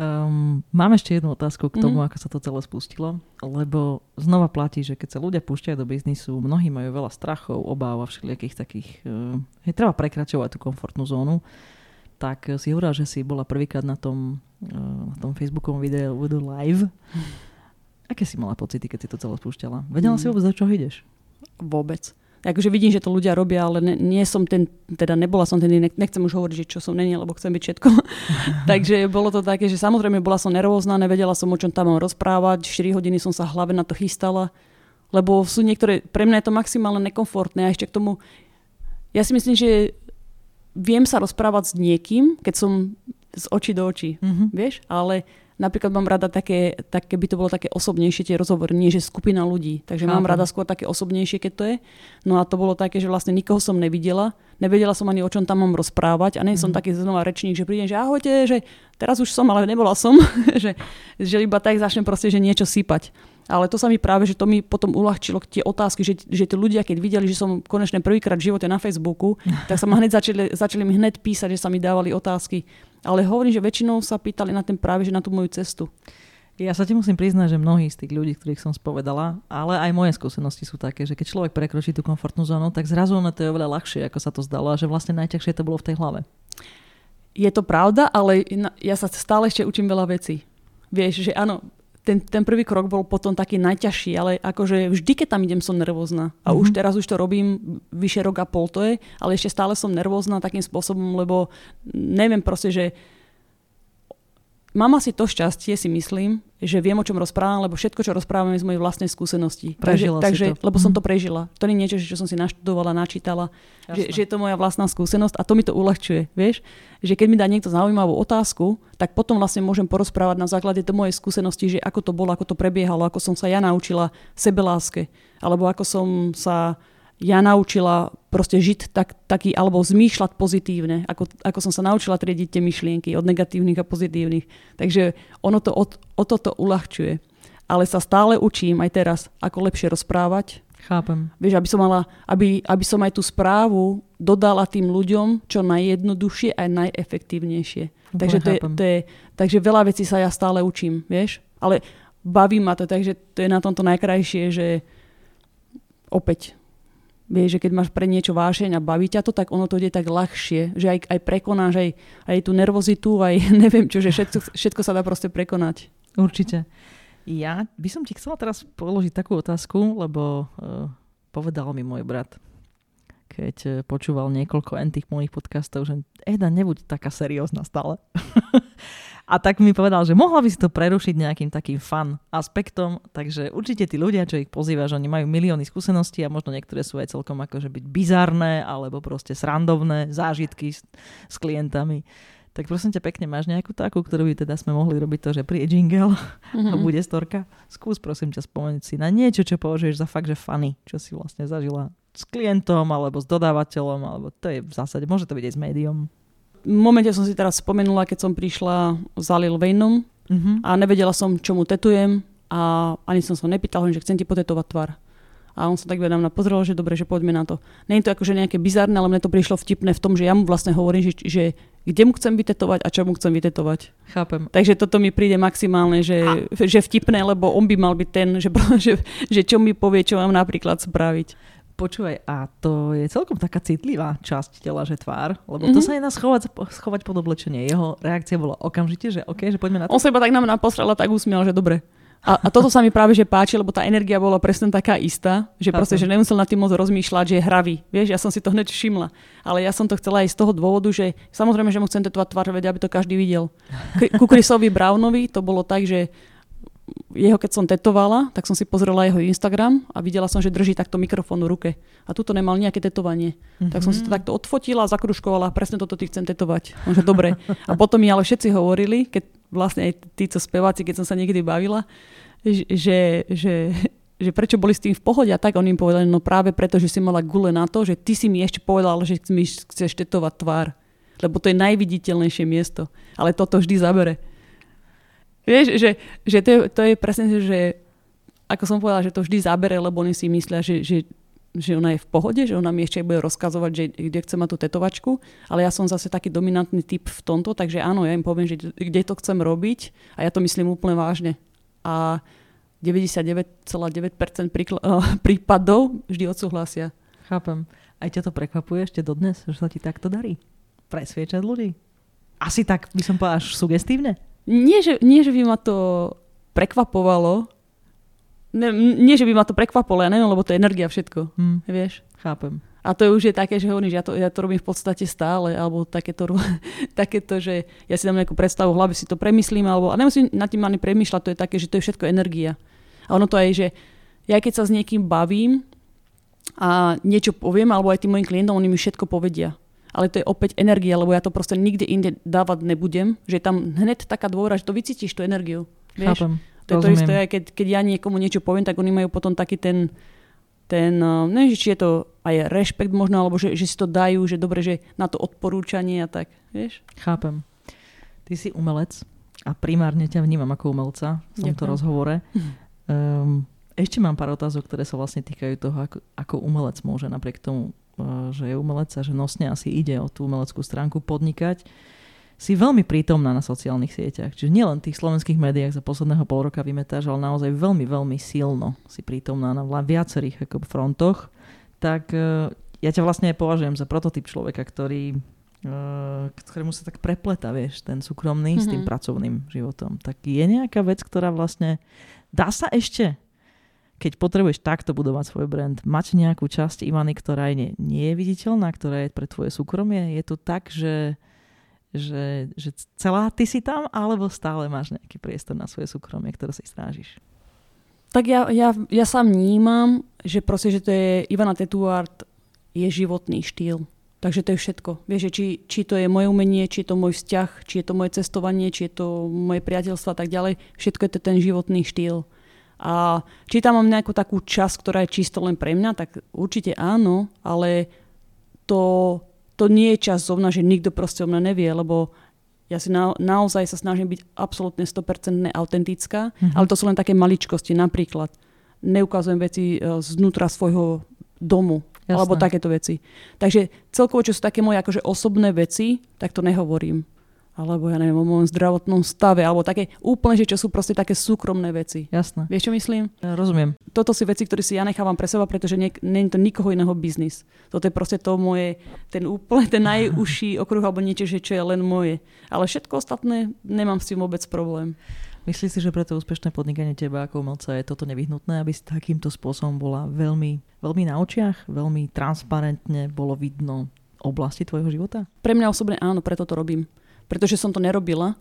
Um, mám ešte jednu otázku k tomu, mm-hmm. ako sa to celé spustilo, lebo znova platí, že keď sa ľudia púšťajú do biznisu, mnohí majú veľa strachov, obáv a všelijakých takých... Uh, je treba prekračovať tú komfortnú zónu. Tak si hovorila, že si bola prvýkrát na tom, uh, na tom Facebookovom videu, videu live. Aké si mala pocity, keď si to celé spúšťala? Vedela mm. si vôbec, do čoho ideš? Vôbec akože vidím, že to ľudia robia, ale ne, nie som ten, teda nebola som ten, nechcem už hovoriť, že čo som není, lebo chcem byť všetko. Takže bolo to také, že samozrejme bola som nervózna, nevedela som, o čom tam mám rozprávať, 4 hodiny som sa hlave na to chystala, lebo sú niektoré, pre mňa je to maximálne nekomfortné a ešte k tomu, ja si myslím, že viem sa rozprávať s niekým, keď som z očí do očí, mm-hmm. vieš, ale Napríklad mám rada také, tak keby to bolo také osobnejšie tie rozhovory, nie že skupina ľudí. Takže Chápem. mám rada skôr také osobnejšie, keď to je. No a to bolo také, že vlastne nikoho som nevidela, nevedela som ani o čom tam mám rozprávať a nie som mm. taký znova rečník, že prídem, že ahojte, že teraz už som, ale nebola som, že, že iba tak začnem proste, že niečo sypať. Ale to sa mi práve, že to mi potom uľahčilo tie otázky, že, že tí ľudia, keď videli, že som konečne prvýkrát v živote na Facebooku, tak sa ma hneď začali, začali mi hneď písať, že sa mi dávali otázky. Ale hovorím, že väčšinou sa pýtali na ten práve, že na tú moju cestu. Ja sa ti musím priznať, že mnohí z tých ľudí, ktorých som spovedala, ale aj moje skúsenosti sú také, že keď človek prekročí tú komfortnú zónu, tak zrazu ono to je oveľa ľahšie, ako sa to zdalo a že vlastne najťažšie to bolo v tej hlave. Je to pravda, ale ja sa stále ešte učím veľa vecí. Vieš, že áno, ten, ten prvý krok bol potom taký najťažší, ale akože vždy, keď tam idem, som nervózna. A mm-hmm. už teraz už to robím vyše rok a pol to je, ale ešte stále som nervózna takým spôsobom, lebo neviem proste, že Mám asi to šťastie, si myslím, že viem, o čom rozprávam, lebo všetko, čo rozprávame, je z mojej vlastnej skúsenosti. Prežila takže, takže, to. Lebo som mhm. to prežila. To nie je niečo, čo som si naštudovala, načítala. Že, že je to moja vlastná skúsenosť a to mi to uľahčuje. Vieš? Že keď mi dá niekto zaujímavú otázku, tak potom vlastne môžem porozprávať na základe tej mojej skúsenosti, že ako to bolo, ako to prebiehalo, ako som sa ja naučila sebeláske, alebo ako som sa ja naučila proste žiť tak, taký, alebo zmýšľať pozitívne, ako, ako som sa naučila triediť tie myšlienky od negatívnych a pozitívnych. Takže ono to o, o toto uľahčuje. Ale sa stále učím aj teraz, ako lepšie rozprávať. Chápem. Vieš, aby som, mala, aby, aby som aj tú správu dodala tým ľuďom čo najjednoduchšie a najefektívnejšie. takže, to je, to je, takže veľa vecí sa ja stále učím, vieš. Ale baví ma to, takže to je na tomto najkrajšie, že opäť Vieš, že keď máš pre niečo vášeň a baví ťa to, tak ono to ide tak ľahšie, že aj, aj prekonáš aj, aj tú nervozitu, aj neviem čo, že všetko, všetko sa dá proste prekonať. Určite. Ja by som ti chcela teraz položiť takú otázku, lebo uh, povedal mi môj brat, keď uh, počúval niekoľko tých mojich podcastov, že Eda, nebuď taká seriózna stále. A tak mi povedal, že mohla by si to prerušiť nejakým takým fun aspektom, takže určite tí ľudia, čo ich pozývaš, oni majú milióny skúseností a možno niektoré sú aj celkom akože byť bizarné alebo proste srandovné zážitky s, s klientami. Tak prosím ťa pekne, máš nejakú takú, ktorú by teda sme mohli robiť to, že príde jingle mm-hmm. a bude storka? Skús prosím ťa spomenúť si na niečo, čo považuješ za fakt, že funny, čo si vlastne zažila s klientom alebo s dodávateľom, alebo to je v zásade, môže to byť aj s médium momente som si teraz spomenula, keď som prišla za Lil Wayneom uh-huh. a nevedela som, čo mu tetujem a ani som sa nepýtal, že chcem ti potetovať tvar. A on sa tak vedám na pozrel, že dobre, že poďme na to. Nie je to akože nejaké bizarné, ale mne to prišlo vtipné v tom, že ja mu vlastne hovorím, že, že kde mu chcem vytetovať a čo mu chcem vytetovať. Chápem. Takže toto mi príde maximálne, že, a... že vtipné, lebo on by mal byť ten, že, že, že čo mi povie, čo mám napríklad spraviť. Počúvaj, a to je celkom taká citlivá časť tela, že tvár, lebo mm-hmm. to mhm. sa nedá schovať, schovať pod oblečenie. Jeho reakcia bola okamžite, že OK, že poďme na to. On sa iba tak na mňa a tak usmiel, že dobre. A, a toto sa mi práve že páči, lebo tá energia bola presne taká istá, že proste, že nemusel na tým moc rozmýšľať, že je hravý. Vieš, ja som si to hneď všimla. Ale ja som to chcela aj z toho dôvodu, že samozrejme, že mu chcem tetovať tvár, aby to každý videl. Ku Chrisovi Brownovi to bolo tak, že jeho keď som tetovala, tak som si pozrela jeho Instagram a videla som, že drží takto mikrofón v ruke. A tuto nemal nejaké tetovanie. Mm-hmm. Tak som si to mhm. takto odfotila zakruškovala, presne toto ty chcem tetovať. Môže dobre. A potom mi ale všetci hovorili, keď vlastne aj títo speváci, keď som sa niekedy bavila, že, že, že prečo boli s tým v pohode a tak on im povedal, no práve preto, že si mala gule na to, že ty si mi ešte povedal, že mi chceš tetovať tvár. Lebo to je najviditeľnejšie miesto. Ale toto vždy zabere. Vieš, že, že to, je, to je presne, že ako som povedala, že to vždy zabere, lebo oni si myslia, že, že, že ona je v pohode, že ona mi ešte bude rozkazovať, že kde chce mať tú tetovačku, ale ja som zase taký dominantný typ v tomto, takže áno, ja im poviem, že kde to chcem robiť a ja to myslím úplne vážne. A 99,9% príkl- prípadov vždy odsúhlasia. Chápem. Aj ťa to prekvapuje ešte dodnes, že sa ti takto darí? Presviečať ľudí? Asi tak by som povedal až sugestívne? Nie, že, nie, že by ma to prekvapovalo, ne, nie, že by ma to prekvapilo, ja neviem, lebo to je energia všetko, hmm. vieš. Chápem. A to je už je také, že hovorím, že ja to, ja to robím v podstate stále, alebo takéto, takéto, že ja si dám nejakú predstavu v hlave, si to premyslím, alebo, a nemusím nad tým ani premyšľať, to je také, že to je všetko energia. A ono to aj, že ja keď sa s niekým bavím a niečo poviem, alebo aj tým mojim klientom, oni mi všetko povedia ale to je opäť energia, lebo ja to proste nikde inde dávať nebudem, že je tam hneď taká dôvera, že to vycítiš, tú energiu. Vieš? Chápem. To je to isté, aj keď, keď ja niekomu niečo poviem, tak oni majú potom taký ten, ten uh, neviem, či je to aj rešpekt možno, alebo že, že si to dajú, že dobre, že na to odporúčanie a tak, vieš? Chápem. Ty si umelec a primárne ťa vnímam ako umelca v tomto Ďakujem. rozhovore. Um, ešte mám pár otázok, ktoré sa vlastne týkajú toho, ako, ako umelec môže napriek tomu že je umelec a že nosne asi ide o tú umeleckú stránku podnikať, si veľmi prítomná na sociálnych sieťach. Čiže nielen v tých slovenských médiách za posledného pol roka vymetáš, ale naozaj veľmi, veľmi silno si prítomná na viacerých ako frontoch. Tak e, ja ťa vlastne považujem za prototyp človeka, ktorý e, ktorému sa tak prepleta, vieš, ten súkromný mm-hmm. s tým mhm. pracovným životom. Tak je nejaká vec, ktorá vlastne dá sa ešte keď potrebuješ takto budovať svoj brand, mať nejakú časť Ivany, ktorá nie, nie je viditeľná, ktorá je pre tvoje súkromie, je to tak, že, že, že celá ty si tam, alebo stále máš nejaký priestor na svoje súkromie, ktoré si strážiš? Tak ja, ja, ja sám vnímam, že proste, že to je Ivana Tetuard je životný štýl. Takže to je všetko. Vieš, či, či to je moje umenie, či je to môj vzťah, či je to moje cestovanie, či je to moje priateľstvo a tak ďalej. Všetko je to ten životný štýl. A či tam mám nejakú takú časť, ktorá je čisto len pre mňa, tak určite áno, ale to, to nie je čas zovna, že nikto proste o mňa nevie, lebo ja si na, naozaj sa snažím byť absolútne 100% autentická, mm-hmm. ale to sú len také maličkosti. Napríklad neukazujem veci e, znútra svojho domu, Jasné. alebo takéto veci. Takže celkovo, čo sú také moje akože osobné veci, tak to nehovorím alebo ja neviem, o môjom zdravotnom stave, alebo také úplne, že čo sú proste také súkromné veci. Jasné. Vieš, čo myslím? Ja, rozumiem. Toto sú veci, ktoré si ja nechávam pre seba, pretože nie, nie je to nikoho iného biznis. Toto je proste to moje, ten úplne, ten najužší okruh, alebo niečo, že čo je len moje. Ale všetko ostatné, nemám s tým vôbec problém. Myslíš si, že pre to úspešné podnikanie teba ako umelca je toto nevyhnutné, aby si takýmto spôsobom bola veľmi, veľmi na očiach, veľmi transparentne bolo vidno oblasti tvojho života? Pre mňa osobne áno, preto to robím pretože som to nerobila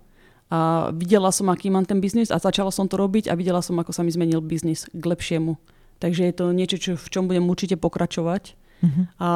a videla som, aký mám ten biznis a začala som to robiť a videla som, ako sa mi zmenil biznis k lepšiemu. Takže je to niečo, čo, v čom budem určite pokračovať. Uh-huh. A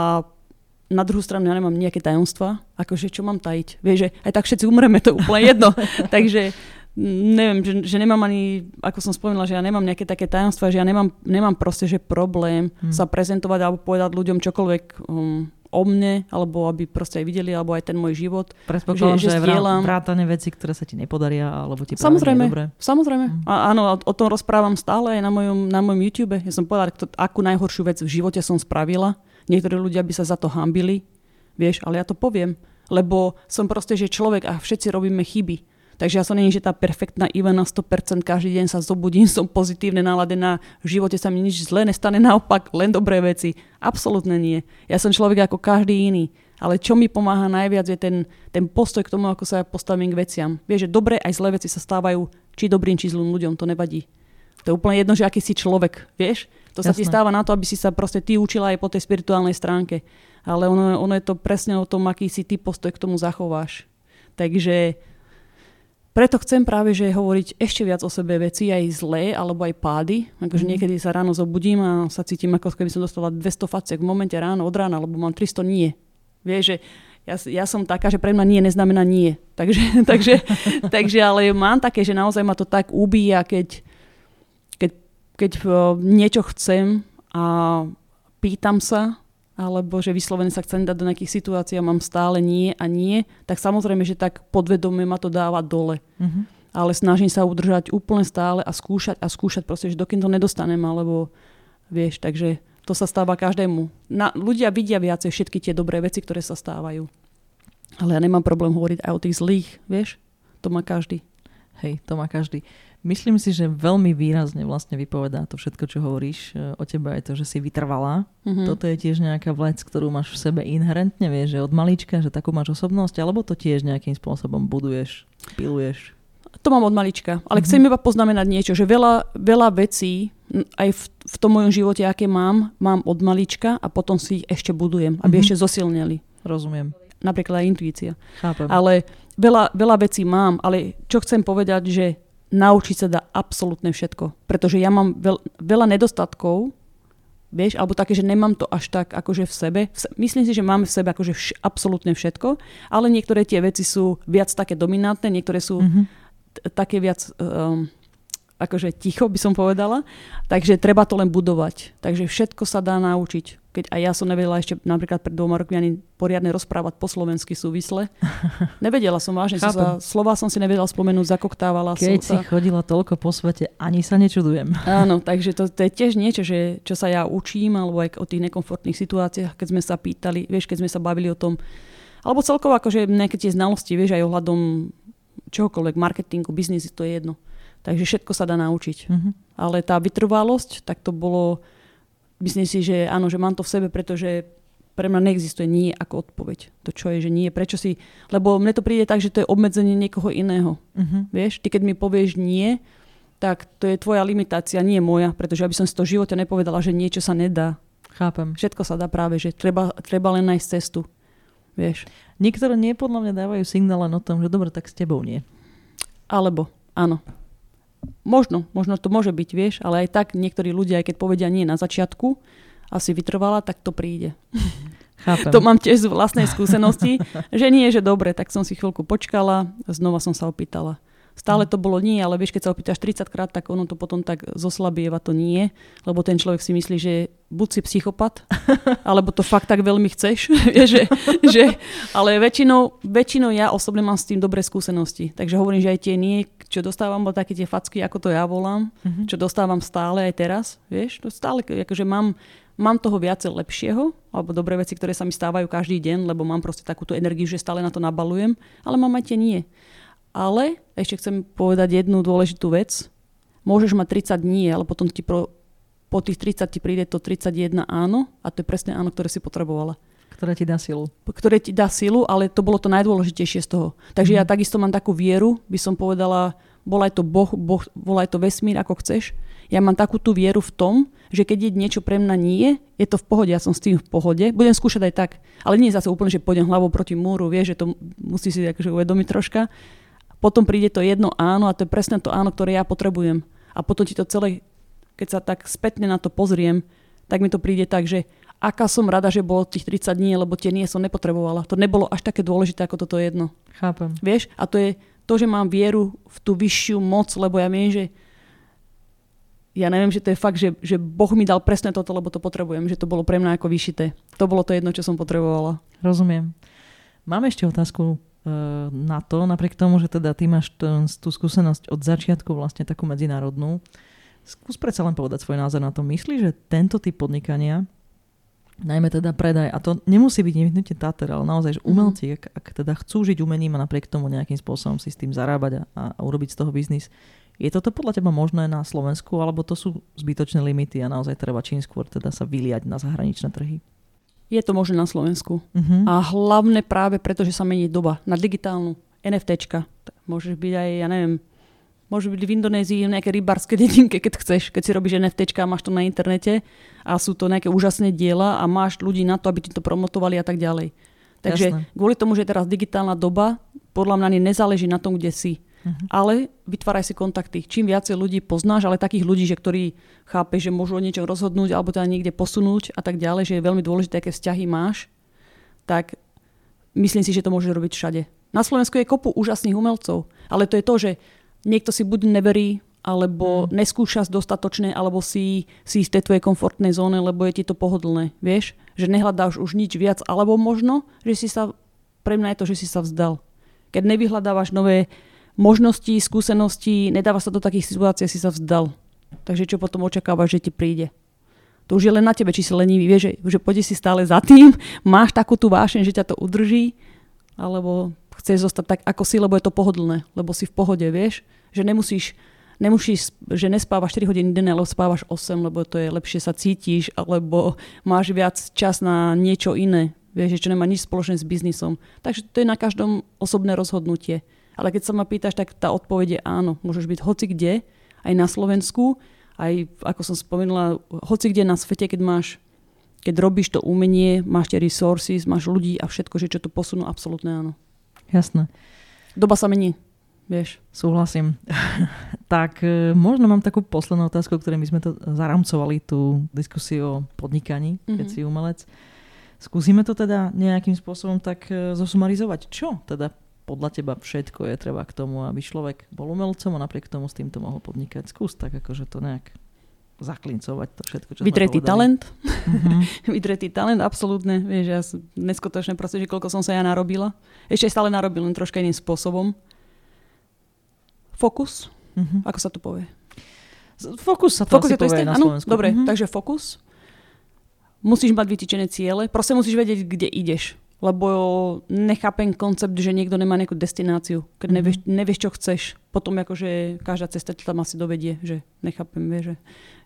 na druhú stranu ja nemám nejaké tajomstva, akože čo mám tajiť. Vieš, že aj tak všetci umreme, to je úplne jedno. Takže neviem, že, že nemám ani, ako som spomínala, že ja nemám nejaké také tajomstva, že ja nemám, nemám proste, že problém hmm. sa prezentovať alebo povedať ľuďom čokoľvek um, o mne, alebo aby proste aj videli, alebo aj ten môj život. Predpokladám, že, že, že zdieľam. vrátane veci, ktoré sa ti nepodaria, alebo ti samozrejme, dobre. Samozrejme. Mm. A, áno, o tom rozprávam stále aj na mojom, na mojom YouTube. Ja som povedala, akú najhoršiu vec v živote som spravila. Niektorí ľudia by sa za to hambili, vieš, ale ja to poviem. Lebo som proste, že človek a všetci robíme chyby Takže ja som není, že tá perfektná Ivana 100%, každý deň sa zobudím, som pozitívne naladená, v živote sa mi nič zlé nestane, naopak len dobré veci. Absolútne nie. Ja som človek ako každý iný. Ale čo mi pomáha najviac je ten, ten postoj k tomu, ako sa postavím k veciam. Vieš, že dobré aj zlé veci sa stávajú či dobrým, či zlým ľuďom, to nevadí. To je úplne jedno, že aký si človek, vieš? To Jasné. sa ti stáva na to, aby si sa proste ty učila aj po tej spirituálnej stránke. Ale ono, ono je to presne o tom, aký si ty postoj k tomu zachováš. Takže preto chcem práve, že hovoriť ešte viac o sebe veci, aj zlé, alebo aj pády. Akože mm. niekedy sa ráno zobudím a sa cítim, ako keby som dostala 200 facek v momente ráno od rána, alebo mám 300 nie. Vieš, že ja, ja som taká, že pre mňa nie neznamená nie. Takže, takže, takže ale mám také, že naozaj ma to tak ubíja, keď, keď, keď niečo chcem a pýtam sa, alebo že vyslovene sa chcem dať do nejakých situácií a mám stále nie a nie, tak samozrejme, že tak podvedome ma to dáva dole. Uh-huh. Ale snažím sa udržať úplne stále a skúšať a skúšať proste, že dokým to nedostanem, alebo vieš, takže to sa stáva každému. Na, ľudia vidia viacej všetky tie dobré veci, ktoré sa stávajú. Ale ja nemám problém hovoriť aj o tých zlých, vieš? To má každý. Hej, to má každý. Myslím si, že veľmi výrazne vlastne vypovedá to všetko, čo hovoríš e, o tebe, aj to, že si vytrvalá. Mm-hmm. Toto je tiež nejaká vec, ktorú máš v sebe inherentne, vieš, že od malička, že takú máš osobnosť, alebo to tiež nejakým spôsobom buduješ, piluješ? To mám od malička, ale mm-hmm. chcem iba poznamenať niečo, že veľa, veľa vecí aj v, v tom mojom živote, aké mám, mám od malička a potom si ich ešte budujem, aby mm-hmm. ešte zosilneli. Rozumiem. Napríklad aj intuícia. Chápem. Ale veľa, veľa vecí mám, ale čo chcem povedať, že naučiť sa dá absolútne všetko. Pretože ja mám veľ, veľa nedostatkov, vieš, alebo také, že nemám to až tak akože v sebe. Myslím si, že máme v sebe akože vš- absolútne všetko, ale niektoré tie veci sú viac také dominantné, niektoré sú mm-hmm. t- také viac um, akože ticho by som povedala. Takže treba to len budovať. Takže všetko sa dá naučiť keď aj ja som nevedela ešte napríklad pred dvoma rokmi ani poriadne rozprávať po slovensky súvisle. Nevedela som vážne, som sa, slova som si nevedela spomenúť, zakoktávala keď som si sa. chodila toľko po svete, ani sa nečudujem. Áno, takže to, to je tiež niečo, že, čo sa ja učím, alebo aj o tých nekomfortných situáciách, keď sme sa pýtali, vieš, keď sme sa bavili o tom, alebo celkovo akože nejaké tie znalosti, vieš, aj ohľadom čohokoľvek, marketingu, biznisu, to je jedno. Takže všetko sa dá naučiť. Uh-huh. Ale tá vytrvalosť, tak to bolo myslím si, že áno, že mám to v sebe, pretože pre mňa neexistuje nie ako odpoveď. To čo je, že nie. Prečo si... Lebo mne to príde tak, že to je obmedzenie niekoho iného. Uh-huh. Vieš, ty keď mi povieš nie, tak to je tvoja limitácia, nie moja. Pretože aby som si to v živote nepovedala, že niečo sa nedá. Chápem. Všetko sa dá práve, že treba, treba len nájsť cestu. Vieš. Niektoré nie podľa mňa dávajú signál len o tom, že dobre, tak s tebou nie. Alebo, áno. Možno, možno to môže byť, vieš, ale aj tak niektorí ľudia, aj keď povedia nie na začiatku, asi vytrvala, tak to príde. Chápem. To mám tiež z vlastnej skúsenosti, že nie, že dobre, tak som si chvíľku počkala, znova som sa opýtala. Stále to bolo nie, ale vieš, keď sa opýtaš 30 krát, tak ono to potom tak zoslabieva to nie, lebo ten človek si myslí, že buď si psychopat, alebo to fakt tak veľmi chceš. že, že, ale väčšinou, väčšinou ja osobne mám s tým dobré skúsenosti. Takže hovorím, že aj tie nie, čo dostávam, bol také tie facky, ako to ja volám, mm-hmm. čo dostávam stále aj teraz, vieš, to stále, akože mám, mám toho viacej lepšieho, alebo dobré veci, ktoré sa mi stávajú každý deň, lebo mám proste takúto energiu, že stále na to nabalujem, ale mám aj tie nie. Ale ešte chcem povedať jednu dôležitú vec. Môžeš mať 30 dní, ale potom ti pro, po tých 30 ti príde to 31 áno a to je presne áno, ktoré si potrebovala. Ktoré ti dá silu. Ktoré ti dá silu, ale to bolo to najdôležitejšie z toho. Takže mm. ja takisto mám takú vieru, by som povedala, volaj to Boh, boh volaj to vesmír, ako chceš. Ja mám takú tú vieru v tom, že keď je niečo pre mňa nie, je to v pohode, ja som s tým v pohode. Budem skúšať aj tak, ale nie zase úplne, že pôjdem hlavou proti múru, vieš, že to musí si akože uvedomiť troška potom príde to jedno áno a to je presne to áno, ktoré ja potrebujem. A potom ti to celé, keď sa tak spätne na to pozriem, tak mi to príde tak, že aká som rada, že bolo tých 30 dní, lebo tie nie som nepotrebovala. To nebolo až také dôležité ako toto jedno. Chápem. Vieš? A to je to, že mám vieru v tú vyššiu moc, lebo ja viem, že ja neviem, že to je fakt, že, že Boh mi dal presne toto, lebo to potrebujem, že to bolo pre mňa ako vyšité. To bolo to jedno, čo som potrebovala. Rozumiem. Mám ešte otázku Eh, na to, napriek tomu, že teda ty máš ten, tú skúsenosť od začiatku vlastne takú medzinárodnú. Skús predsa len povedať svoj názor na to. Myslíš, že tento typ podnikania, najmä teda predaj, a to nemusí byť nevyhnutne táter, ale naozaj, že mhm. umelci, ak, ak teda chcú žiť umením a napriek tomu nejakým spôsobom si s tým zarábať a, a urobiť z toho biznis, je toto podľa teba možné na Slovensku, alebo to sú zbytočné limity a naozaj treba čím skôr teda sa vyliať na zahraničné trhy? Je to možné na Slovensku. Uh-huh. A hlavne práve preto, že sa mení doba na digitálnu NFTčka. Môžeš byť aj, ja neviem, môže byť v Indonézii v nejaké rybárske dedinke, keď chceš, keď si robíš NFTčka a máš to na internete a sú to nejaké úžasné diela a máš ľudí na to, aby ti to promotovali a tak ďalej. Takže Jasne. kvôli tomu, že je teraz digitálna doba, podľa mňa nezáleží na tom, kde si. Uh-huh. Ale vytváraj si kontakty. Čím viacej ľudí poznáš, ale takých ľudí, že ktorí chápe, že môžu o niečom rozhodnúť alebo teda niekde posunúť a tak ďalej, že je veľmi dôležité, aké vzťahy máš, tak myslím si, že to môže robiť všade. Na Slovensku je kopu úžasných umelcov, ale to je to, že niekto si buď neverí, alebo mm. neskúšaš dostatočne, alebo si, si v tej tvojej komfortnej zóne, lebo je ti to pohodlné. Vieš, že nehľadáš už nič viac, alebo možno, že si sa, pre mňa je to, že si sa vzdal. Keď nevyhľadávaš nové možnosti, skúsenosti, nedáva sa do takých situácií, si sa vzdal. Takže čo potom očakávaš, že ti príde? To už je len na tebe, či si lenivý, vieš, že, že pôjde si stále za tým, máš takú tú vášeň, že ťa to udrží, alebo chceš zostať tak, ako si, lebo je to pohodlné, lebo si v pohode, vieš, že nemusíš nemusíš, že nespávaš 4 hodiny denne, ale spávaš 8, lebo to je lepšie sa cítiš, alebo máš viac čas na niečo iné, vieš, čo nemá nič spoločné s biznisom. Takže to je na každom osobné rozhodnutie. Ale keď sa ma pýtaš, tak tá odpoveď je áno. Môžeš byť hoci kde, aj na Slovensku, aj ako som spomenula, hoci kde na svete, keď máš keď robíš to umenie, máš tie resources, máš ľudí a všetko, že čo to posunú, absolútne áno. Jasné. Doba sa mení. Vieš. Súhlasím. tak e, možno mám takú poslednú otázku, ktorej my sme to zaramcovali, tú diskusiu o podnikaní, mm-hmm. keď mhm. si umelec. Skúsime to teda nejakým spôsobom tak e, zosumarizovať. Čo teda podľa teba všetko je treba k tomu, aby človek bol umelcom a napriek tomu s týmto mohol podnikať? Skús tak akože to nejak zaklincovať to všetko, čo Vydretý talent. Uh-huh. Vydretý talent, absolútne. Vieš, ja neskutočne proste, že koľko som sa ja narobila. Ešte stále narobil, len troška iným spôsobom. Fokus. Uh-huh. Ako sa to povie? Fokus sa to fokus asi je to isté? na ano? Dobre, uh-huh. takže fokus. Musíš mať vytýčené ciele. Proste musíš vedieť, kde ideš. Lebo nechápem koncept, že niekto nemá nejakú destináciu. Keď uh-huh. nevieš, nevieš, čo chceš. Potom akože každá cesta tam asi dovedie. Že nechápem, vieš, že,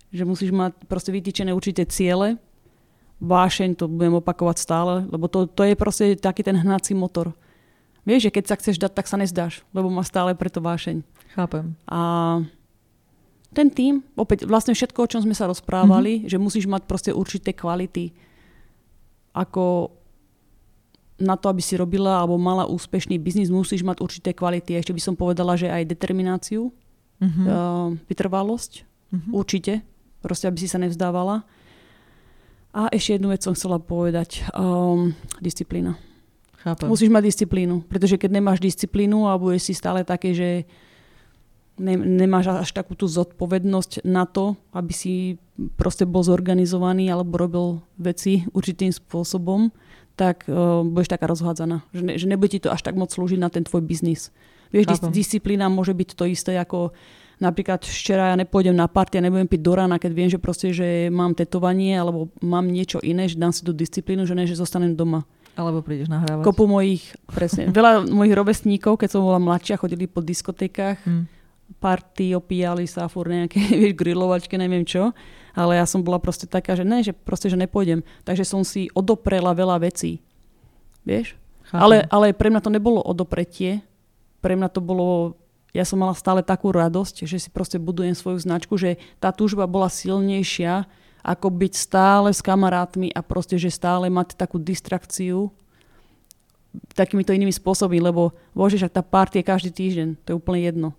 že musíš mať proste vytýčené určité ciele. Vášeň, to budem opakovať stále. Lebo to, to je proste taký ten hnací motor. Vieš, že keď sa chceš dať, tak sa nezdáš, lebo má stále preto vášeň. Chápem. A ten tým, opäť vlastne všetko, o čom sme sa rozprávali, mm-hmm. že musíš mať proste určité kvality ako na to, aby si robila alebo mala úspešný biznis, musíš mať určité kvality. Ešte by som povedala, že aj determináciu, mm-hmm. uh, vytrvalosť, mm-hmm. určite, proste aby si sa nevzdávala. A ešte jednu vec som chcela povedať, um, disciplína. Chápem. Musíš mať disciplínu, pretože keď nemáš disciplínu a budeš si stále také, že ne, nemáš až takú tú zodpovednosť na to, aby si proste bol zorganizovaný alebo robil veci určitým spôsobom, tak uh, budeš taká rozhádzaná. Že, ne, že nebude ti to až tak moc slúžiť na ten tvoj biznis. Vieš, dis- disciplína môže byť to isté ako napríklad včera ja nepôjdem na party a nebudem piť do rána, keď viem, že proste, že mám tetovanie alebo mám niečo iné, že dám si tú disciplínu, že ne, že zostanem doma. Alebo prídeš nahrávať. Kopu mojich, presne. Veľa mojich rovesníkov, keď som bola mladšia, chodili po diskotékach. Hmm party, opíjali sa fur nejaké vieš, grilovačke, neviem čo. Ale ja som bola proste taká, že ne, že proste, že nepôjdem. Takže som si odoprela veľa vecí. Vieš? Ale, ale pre mňa to nebolo odopretie. Pre mňa to bolo ja som mala stále takú radosť, že si proste budujem svoju značku, že tá túžba bola silnejšia, ako byť stále s kamarátmi a proste, že stále mať takú distrakciu takýmito inými spôsobmi, lebo bože, že tá party je každý týždeň, to je úplne jedno.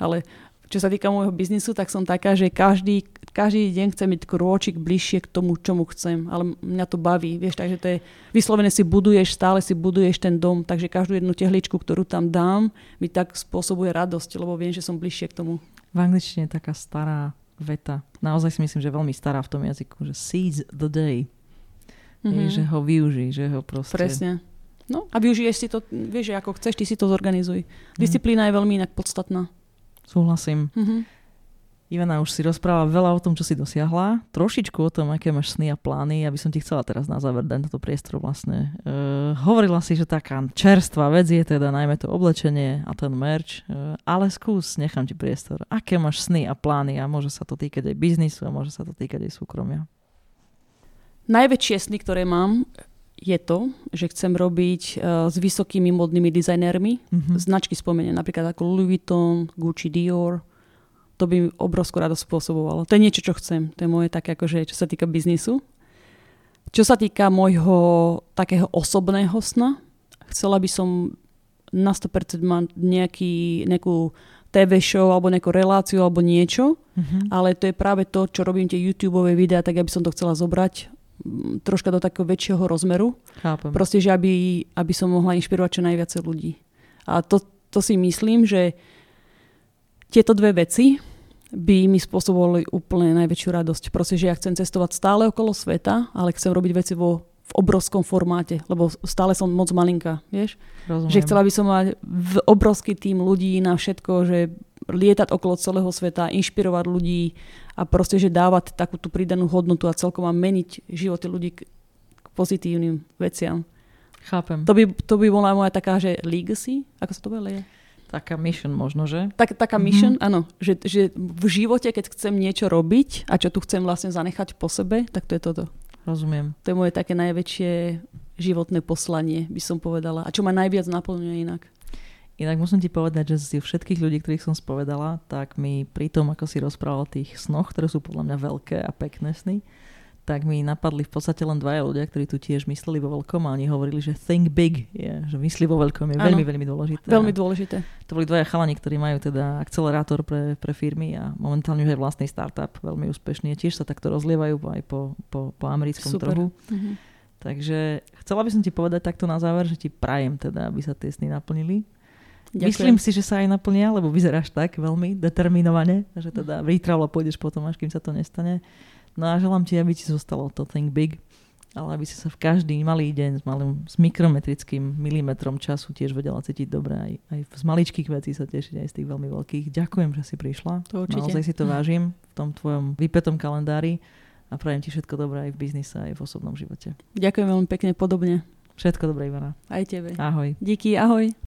Ale čo sa týka môjho biznisu, tak som taká, že každý, každý deň chcem byť krôčik bližšie k tomu, čomu chcem. Ale mňa to baví, vieš, takže to je vyslovene si buduješ, stále si buduješ ten dom, takže každú jednu tehličku, ktorú tam dám, mi tak spôsobuje radosť, lebo viem, že som bližšie k tomu. V angličtine je taká stará veta. Naozaj si myslím, že veľmi stará v tom jazyku, že seize the day. Mm-hmm. Je, že ho využij, že ho proste... Presne. No a využiješ si to, vieš, ako chceš, ty si to zorganizuj. Mhm. Disciplína mm. je veľmi inak podstatná. Súhlasím. Mm-hmm. Ivana, už si rozprávala veľa o tom, čo si dosiahla. Trošičku o tom, aké máš sny a plány. Ja by som ti chcela teraz na záver dať toto priestor vlastne. Uh, hovorila si, že taká čerstvá vec je teda najmä to oblečenie a ten merch. Uh, ale skús, nechám ti priestor. Aké máš sny a plány a môže sa to týkať aj biznisu a môže sa to týkať aj súkromia. Najväčšie sny, ktoré mám, je to, že chcem robiť uh, s vysokými modnými dizajnérmi. Mm-hmm. Značky spomeniem napríklad ako Louis Vuitton, Gucci, Dior. To by mi obrovskú radosť spôsobovalo. To je niečo, čo chcem. To je moje také, akože, čo sa týka biznisu. Čo sa týka môjho takého osobného sna, chcela by som na 100% má nejaký, nejakú TV show alebo nejakú reláciu alebo niečo, uh-huh. ale to je práve to, čo robím tie YouTube videá, tak aby som to chcela zobrať troška do takého väčšieho rozmeru. Chápem. Proste, že aby, aby som mohla inšpirovať čo najviac ľudí. A to, to si myslím, že tieto dve veci by mi spôsobovali úplne najväčšiu radosť. Proste, že ja chcem cestovať stále okolo sveta, ale chcem robiť veci vo v obrovskom formáte, lebo stále som moc malinká, vieš? Rozumiem. Že chcela by som mať v obrovský tým ľudí na všetko, že lietať okolo celého sveta, inšpirovať ľudí a proste, že dávať takú tú pridanú hodnotu a celkom a meniť životy ľudí k, k pozitívnym veciam. Chápem. To by, to by bola moja taká, že legacy, ako sa to bude Taká mission možno, že? Tak, taká mm-hmm. mission, áno. Že, že v živote, keď chcem niečo robiť a čo tu chcem vlastne zanechať po sebe, tak to je toto. Rozumiem. To je moje také najväčšie životné poslanie, by som povedala. A čo ma najviac naplňuje inak. Inak musím ti povedať, že z všetkých ľudí, ktorých som spovedala, tak mi pri tom, ako si rozprával o tých snoch, ktoré sú podľa mňa veľké a pekné sny, tak mi napadli v podstate len dvaja ľudia, ktorí tu tiež mysleli vo veľkom a oni hovorili, že think big, je, že myslí vo veľkom je ano, veľmi, veľmi dôležité. Veľmi dôležité. To boli dvaja chalani, ktorí majú teda akcelerátor pre, pre firmy a momentálne už je vlastný startup, veľmi úspešný. Tiež sa takto rozlievajú aj po, po, po americkom Super. trhu. Mhm. Takže chcela by som ti povedať takto na záver, že ti prajem teda, aby sa tie sny naplnili. Ďakujem. Myslím si, že sa aj naplnia, lebo vyzeráš tak veľmi determinovane, že teda vytralo pôjdeš potom, až kým sa to nestane. No a želám ti, aby ti zostalo to Think Big, ale aby si sa v každý malý deň s, malým, s mikrometrickým milimetrom času tiež vedela cítiť dobre. Aj, aj z maličkých vecí sa tešiť, aj z tých veľmi veľkých. Ďakujem, že si prišla. To určite. Naozaj si to vážim v tom tvojom vypetom kalendári a prajem ti všetko dobré aj v biznise, aj v osobnom živote. Ďakujem veľmi pekne, podobne. Všetko dobré, Ivana. Aj tebe. Ahoj. Díky, ahoj.